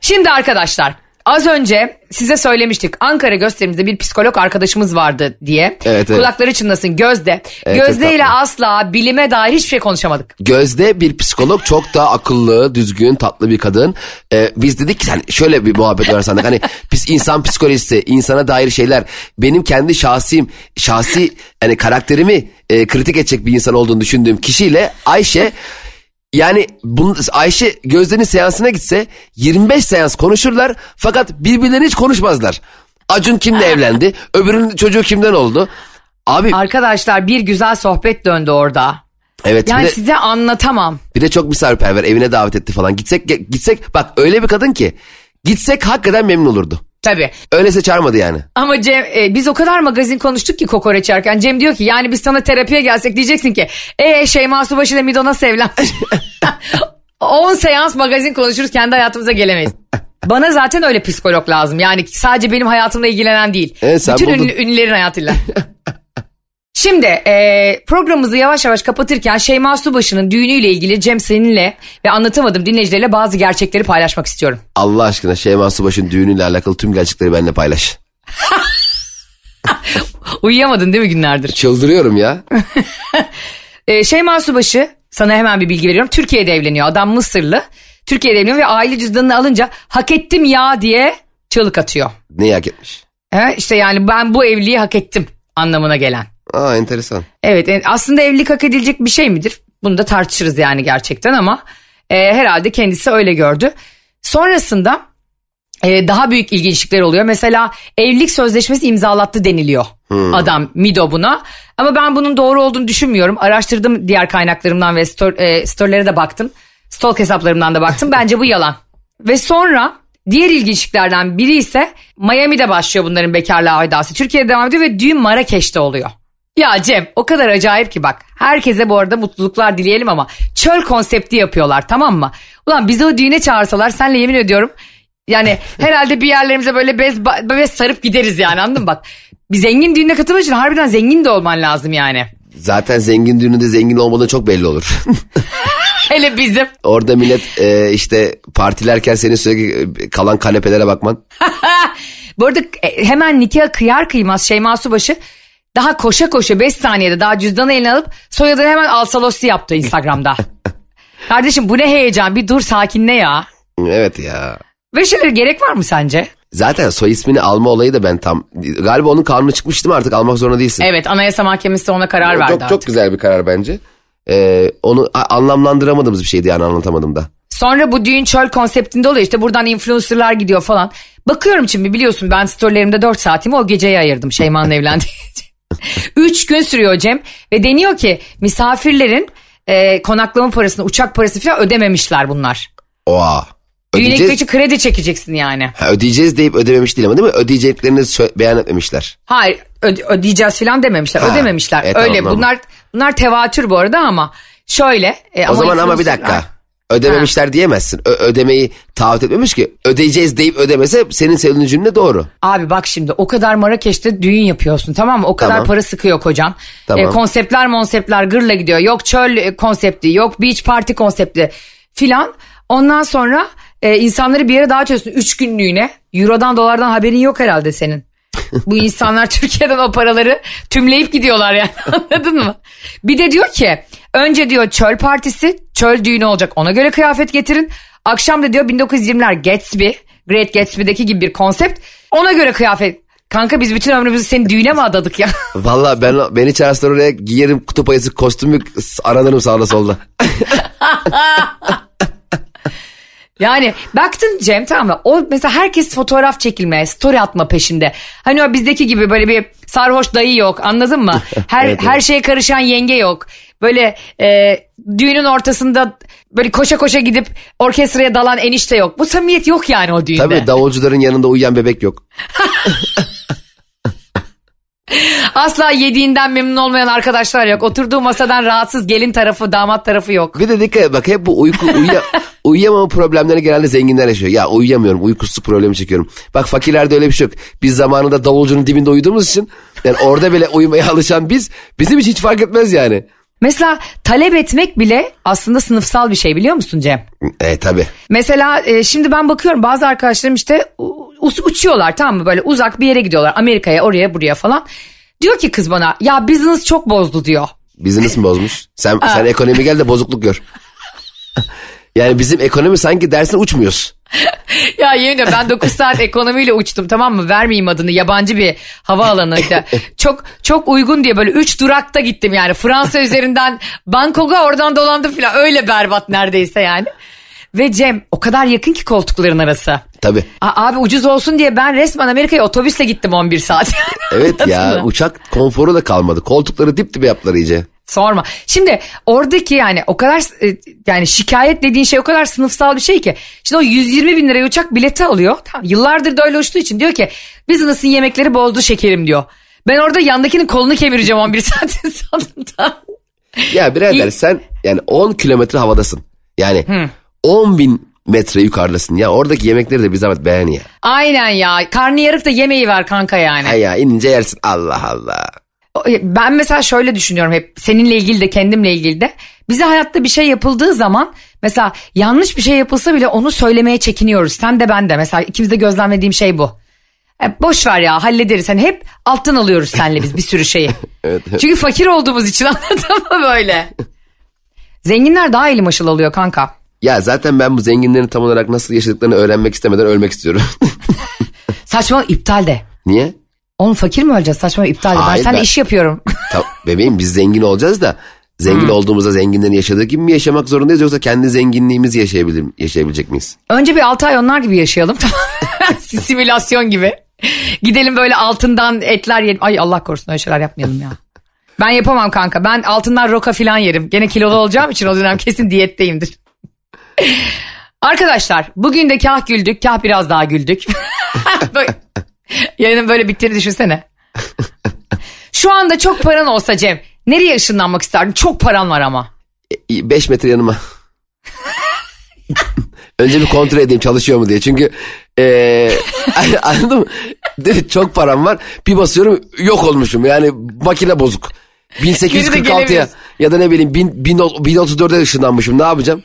Şimdi arkadaşlar az önce size söylemiştik Ankara gösterimizde bir psikolog arkadaşımız vardı diye. Evet, evet. Kulakları çınlasın Gözde. Evet, Gözde ile tatlı. asla bilime dair hiçbir şey konuşamadık. Gözde bir psikolog çok daha akıllı, düzgün, tatlı bir kadın. Ee, biz dedik ki hani şöyle bir muhabbet var sandık. Hani pis insan psikolojisi, insana dair şeyler. Benim kendi şahsiyim, şahsi hani karakterimi e, kritik edecek bir insan olduğunu düşündüğüm kişiyle Ayşe yani bunu, Ayşe Gözde'nin seansına gitse 25 seans konuşurlar fakat birbirlerini hiç konuşmazlar. Acun kimle evlendi? Öbürünün çocuğu kimden oldu? Abi Arkadaşlar bir güzel sohbet döndü orada. evet Yani bir de- size anlatamam. Bir de çok misafirperver evine davet etti falan. Gitsek gitsek bak öyle bir kadın ki gitsek hakikaten memnun olurdu. Tabii. Öylese çağırmadı yani. Ama Cem e, biz o kadar magazin konuştuk ki kokoreç yerken. Cem diyor ki yani biz sana terapiye gelsek diyeceksin ki e Şeyma Subaşı ile Mido nasıl evlenmiş? 10 seans magazin konuşuruz kendi hayatımıza gelemeyiz. Bana zaten öyle psikolog lazım. Yani sadece benim hayatımla ilgilenen değil. Evet, sen Bütün buldun. ünlü- ünlülerin hayatıyla. Şimdi e, programımızı yavaş yavaş kapatırken Şeyma Subaşı'nın düğünüyle ilgili Cem seninle ve anlatamadım dinleyicilerle bazı gerçekleri paylaşmak istiyorum. Allah aşkına Şeyma Subaş'ın düğünüyle alakalı tüm gerçekleri benimle paylaş. Uyuyamadın değil mi günlerdir? Çıldırıyorum ya. Ee, Şeyma Subaşı sana hemen bir bilgi veriyorum. Türkiye'de evleniyor. Adam Mısırlı. Türkiye'de evleniyor ve aile cüzdanını alınca hak ettim ya diye çığlık atıyor. Neyi hak etmiş? He, işte yani ben bu evliliği hak ettim anlamına gelen. Aa enteresan. Evet aslında evlilik hak edilecek bir şey midir? Bunu da tartışırız yani gerçekten ama e, herhalde kendisi öyle gördü. Sonrasında e, daha büyük ilginçlikler oluyor. Mesela evlilik sözleşmesi imzalattı deniliyor adam Mido buna. Ama ben bunun doğru olduğunu düşünmüyorum. Araştırdım diğer kaynaklarımdan ve stor, e, storylere de baktım. Stalk hesaplarımdan da baktım. Bence bu yalan. Ve sonra diğer ilginçliklerden biri ise Miami'de başlıyor bunların bekarlığa iddiası. Türkiye'de devam ediyor ve düğün Marrakeş'te oluyor. Ya Cem o kadar acayip ki bak herkese bu arada mutluluklar dileyelim ama çöl konsepti yapıyorlar tamam mı? Ulan bizi o düğüne çağırsalar senle yemin ediyorum yani herhalde bir yerlerimize böyle bez, bez sarıp gideriz yani anladın mı bak. Bir zengin düğüne katılmak için harbiden zengin de olman lazım yani. Zaten zengin düğününde zengin olmadığı çok belli olur. Hele bizim. Orada millet e, işte partilerken senin sürekli e, kalan kanepelere bakman. Bu arada e, hemen nikah kıyar kıymaz Şeyma Subaşı daha koşa koşa 5 saniyede daha cüzdanı eline alıp soyadını hemen Alsalossi yaptı Instagram'da. Kardeşim bu ne heyecan bir dur sakinle ya. Evet ya. Böyle şeylere gerek var mı sence? Zaten soy ismini alma olayı da ben tam... Galiba onun kanunu çıkmış değil mi artık almak zorunda değilsin. Evet Anayasa Mahkemesi ona karar verdi çok, çok artık. güzel bir karar bence. Ee, onu anlamlandıramadığımız bir şeydi yani anlatamadım da. Sonra bu düğün çöl konseptinde oluyor işte buradan influencerlar gidiyor falan. Bakıyorum şimdi biliyorsun ben storylerimde 4 saatimi o geceye ayırdım Şeyma'nın evlendiği 3 gün sürüyor Cem ve deniyor ki misafirlerin e, konaklama parasını uçak parası falan ödememişler bunlar. Oha. Ödeyeceğiz, için kredi çekeceksin yani. ha, ödeyeceğiz deyip ödememiş değil ama değil mi? Ödeyeceklerini sö- beyan etmemişler. Hayır öde- ödeyeceğiz falan dememişler Ha, ödememişler. e, tamam, Öyle tamam. bunlar bunlar tevatür bu arada ama şöyle. e, O zaman ama bir dakika. Ödememişler diyemezsin. Ö- ödemeyi taahhüt etmemiş ki. Ödeyeceğiz deyip ödemese senin söylediğin cümle doğru. Abi bak şimdi o kadar Marrakeş'te düğün yapıyorsun tamam mı? O kadar Tamam. para sıkıyor kocan. Tamam. E, konseptler konseptler gırla gidiyor. Yok çöl e, konsepti yok beach party konsepti filan. Ondan sonra e, insanları bir yere dağıtıyorsun. Üç günlüğüne. Eurodan dolardan haberin yok herhalde senin. Bu insanlar Türkiye'den o paraları tümleyip gidiyorlar yani anladın mı? Bir de diyor ki önce diyor çöl partisi çöl düğünü olacak ona göre kıyafet getirin. Akşam da diyor 1920'ler Gatsby Great Gatsby'deki gibi bir konsept ona göre kıyafet. Kanka biz bütün ömrümüzü senin düğüne mi adadık ya? Vallahi ben beni çağırsalar oraya giyerim kutup ayısı kostümü aranırım sağda solda. Yani baktın Cem tamam mı? O mesela herkes fotoğraf çekilme, story atma peşinde. Hani o bizdeki gibi böyle bir sarhoş dayı yok anladın mı? Her Evet, evet. her şeye karışan yenge yok. Böyle e, düğünün ortasında böyle koşa koşa gidip orkestraya dalan enişte yok. Bu samimiyet yok yani o düğünde. Tabii davulcuların yanında uyuyan bebek yok. Asla yediğinden memnun olmayan arkadaşlar yok. Oturduğu masadan rahatsız gelin tarafı, damat tarafı yok. Bir de dikkat et bak hep bu uyku uyuya, uyuyamama problemleri genelde zenginler yaşıyor. Ya uyuyamıyorum uykusuzluk problemi çekiyorum. Bak fakirlerde öyle bir şey yok. Biz zamanında davulcunun dibinde uyuduğumuz için yani orada bile uyumaya alışan biz bizim için hiç fark etmez yani. Mesela talep etmek bile aslında sınıfsal bir şey biliyor musun Cem? E tabi. Mesela e, şimdi ben bakıyorum bazı arkadaşlarım işte uçuyorlar tamam mı böyle uzak bir yere gidiyorlar Amerika'ya oraya buraya falan. Diyor ki kız bana ya business çok bozdu diyor. Business mi bozmuş? Sen, sen ekonomi gel de bozukluk gör. yani bizim ekonomi sanki dersin uçmuyoruz. Ya yemin ediyorum ben 9 saat ekonomiyle uçtum tamam mı? Vermeyeyim adını yabancı bir havaalanıydı. çok çok uygun diye böyle 3 durakta gittim yani. Fransa üzerinden Bangkok'a oradan dolandım falan öyle berbat neredeyse yani. Ve Cem o kadar yakın ki koltukların arası. Tabi. A- abi ucuz olsun diye ben resmen Amerika'ya otobüsle gittim 11 saat. Evet ya uçak konforu da kalmadı. Koltukları dip dibe yaptılar iyice. Sorma. Şimdi oradaki yani o kadar e, yani şikayet dediğin şey o kadar sınıfsal bir şey ki. Şimdi o 120 bin liraya uçak bileti alıyor. Tamam, yıllardır da öyle uçtuğu için diyor ki business'ın yemekleri bozdu şekerim diyor. Ben orada yandakinin kolunu kemireceğim 11 saatin sonunda. Ya birader sen yani 10 kilometre havadasın. Yani 10 bin metre yukarıdasın. Ya oradaki yemekleri de bir zahmet beğen ya. Aynen ya. Karnı yarık da yemeği ver kanka yani. Hay ya inince yersin Allah Allah. Ben mesela şöyle düşünüyorum hep seninle ilgili de kendimle ilgili de. Bize hayatta bir şey yapıldığı zaman mesela yanlış bir şey yapılsa bile onu söylemeye çekiniyoruz. Sen de ben de mesela ikimiz de gözlemlediğim şey bu. E, boş ver ya hallederiz. Hani hep alttan alıyoruz senle biz bir sürü şeyi. Çünkü fakir olduğumuz için anladın mı böyle? Zenginler daha eli maşıl alıyor kanka. Ya zaten ben bu zenginlerin tam olarak nasıl yaşadıklarını öğrenmek istemeden ölmek istiyorum. Saçma iptal de. Niye? Oğlum fakir mi öleceğiz? Saçma iptal de. Ben Hayır, seninle ben- iş yapıyorum. Ta- bebeğim biz zengin olacağız da zengin olduğumuzda zenginlerin yaşadığı gibi mi yaşamak zorundayız yoksa kendi zenginliğimizi yaşayabilir, yaşayabilecek miyiz? Önce bir 6 ay onlar gibi yaşayalım Simülasyon gibi. Gidelim böyle altından etler yiyelim. Ay Allah korusun öyle şeyler yapmayalım ya. Ben yapamam kanka. Ben altından roka falan yerim. Gene kilolu olacağım için o dönem kesin diyetteyimdir. Arkadaşlar bugün de kah güldük kah biraz daha güldük. Yayının böyle bittiğini düşünsene. Şu anda çok paran olsa Cem nereye ışınlanmak isterdin? Çok paran var ama. 5 metre yanıma. Önce bir kontrol edeyim çalışıyor mu diye. Çünkü eee anladın mı? Çok param var. Bir basıyorum yok olmuşum. Yani makine bozuk. 1846'ya gelemiyorsun. ya da ne bileyim 1000, 1000 1034'e ışınlanmışım. Ne yapacağım?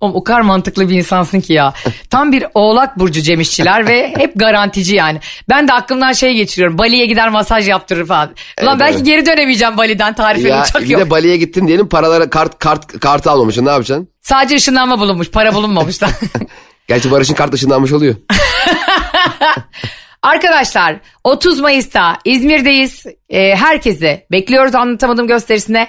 Oğlum o kadar mantıklı bir insansın ki ya. Tam bir oğlak burcu Cemişçiler ve hep garantici yani. Ben de aklımdan şey geçiriyorum. Bali'ye gider masaj yaptırır falan. Ulan belki evet. geri dönemeyeceğim Bali'den tarifeli Ya uçak bir yok. de Bali'ye gittin diyelim paralara kart kart kartı almamışsın. Ne yapacaksın? Sadece ışınlanma bulunmuş para bulunmamış da. Gerçi Barış'ın kart ışınlanmış oluyor. Arkadaşlar 30 Mayıs'ta İzmir'deyiz. Ee, herkesi bekliyoruz anlatamadım gösterisine.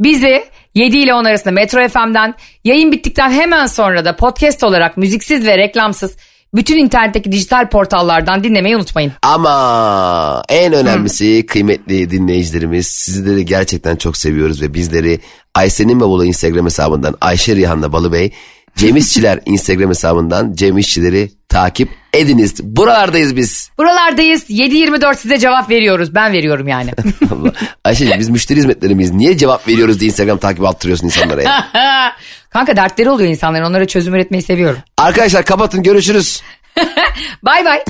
Bizi 7 ile 10 arasında Metro FM'den yayın bittikten hemen sonra da podcast olarak müziksiz ve reklamsız bütün internetteki dijital portallardan dinlemeyi unutmayın. Ama en önemlisi kıymetli dinleyicilerimiz sizleri gerçekten çok seviyoruz ve bizleri Ayşe'nin Bavulu Instagram hesabından Ayşe Rihanna Balıbey, Cem İşçiler Instagram hesabından Cem İşçileri takip ediniz. Buralardayız biz. Buralardayız 7-24 size cevap veriyoruz ben veriyorum yani. Allah. Ayşe biz müşteri hizmetleri miyiz? Niye cevap veriyoruz diye Instagram takip attırıyorsun insanlara ya? Kanka dertleri oluyor insanların onlara çözüm üretmeyi seviyorum. Arkadaşlar kapatın görüşürüz. Bay bay.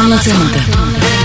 Anlatamadım.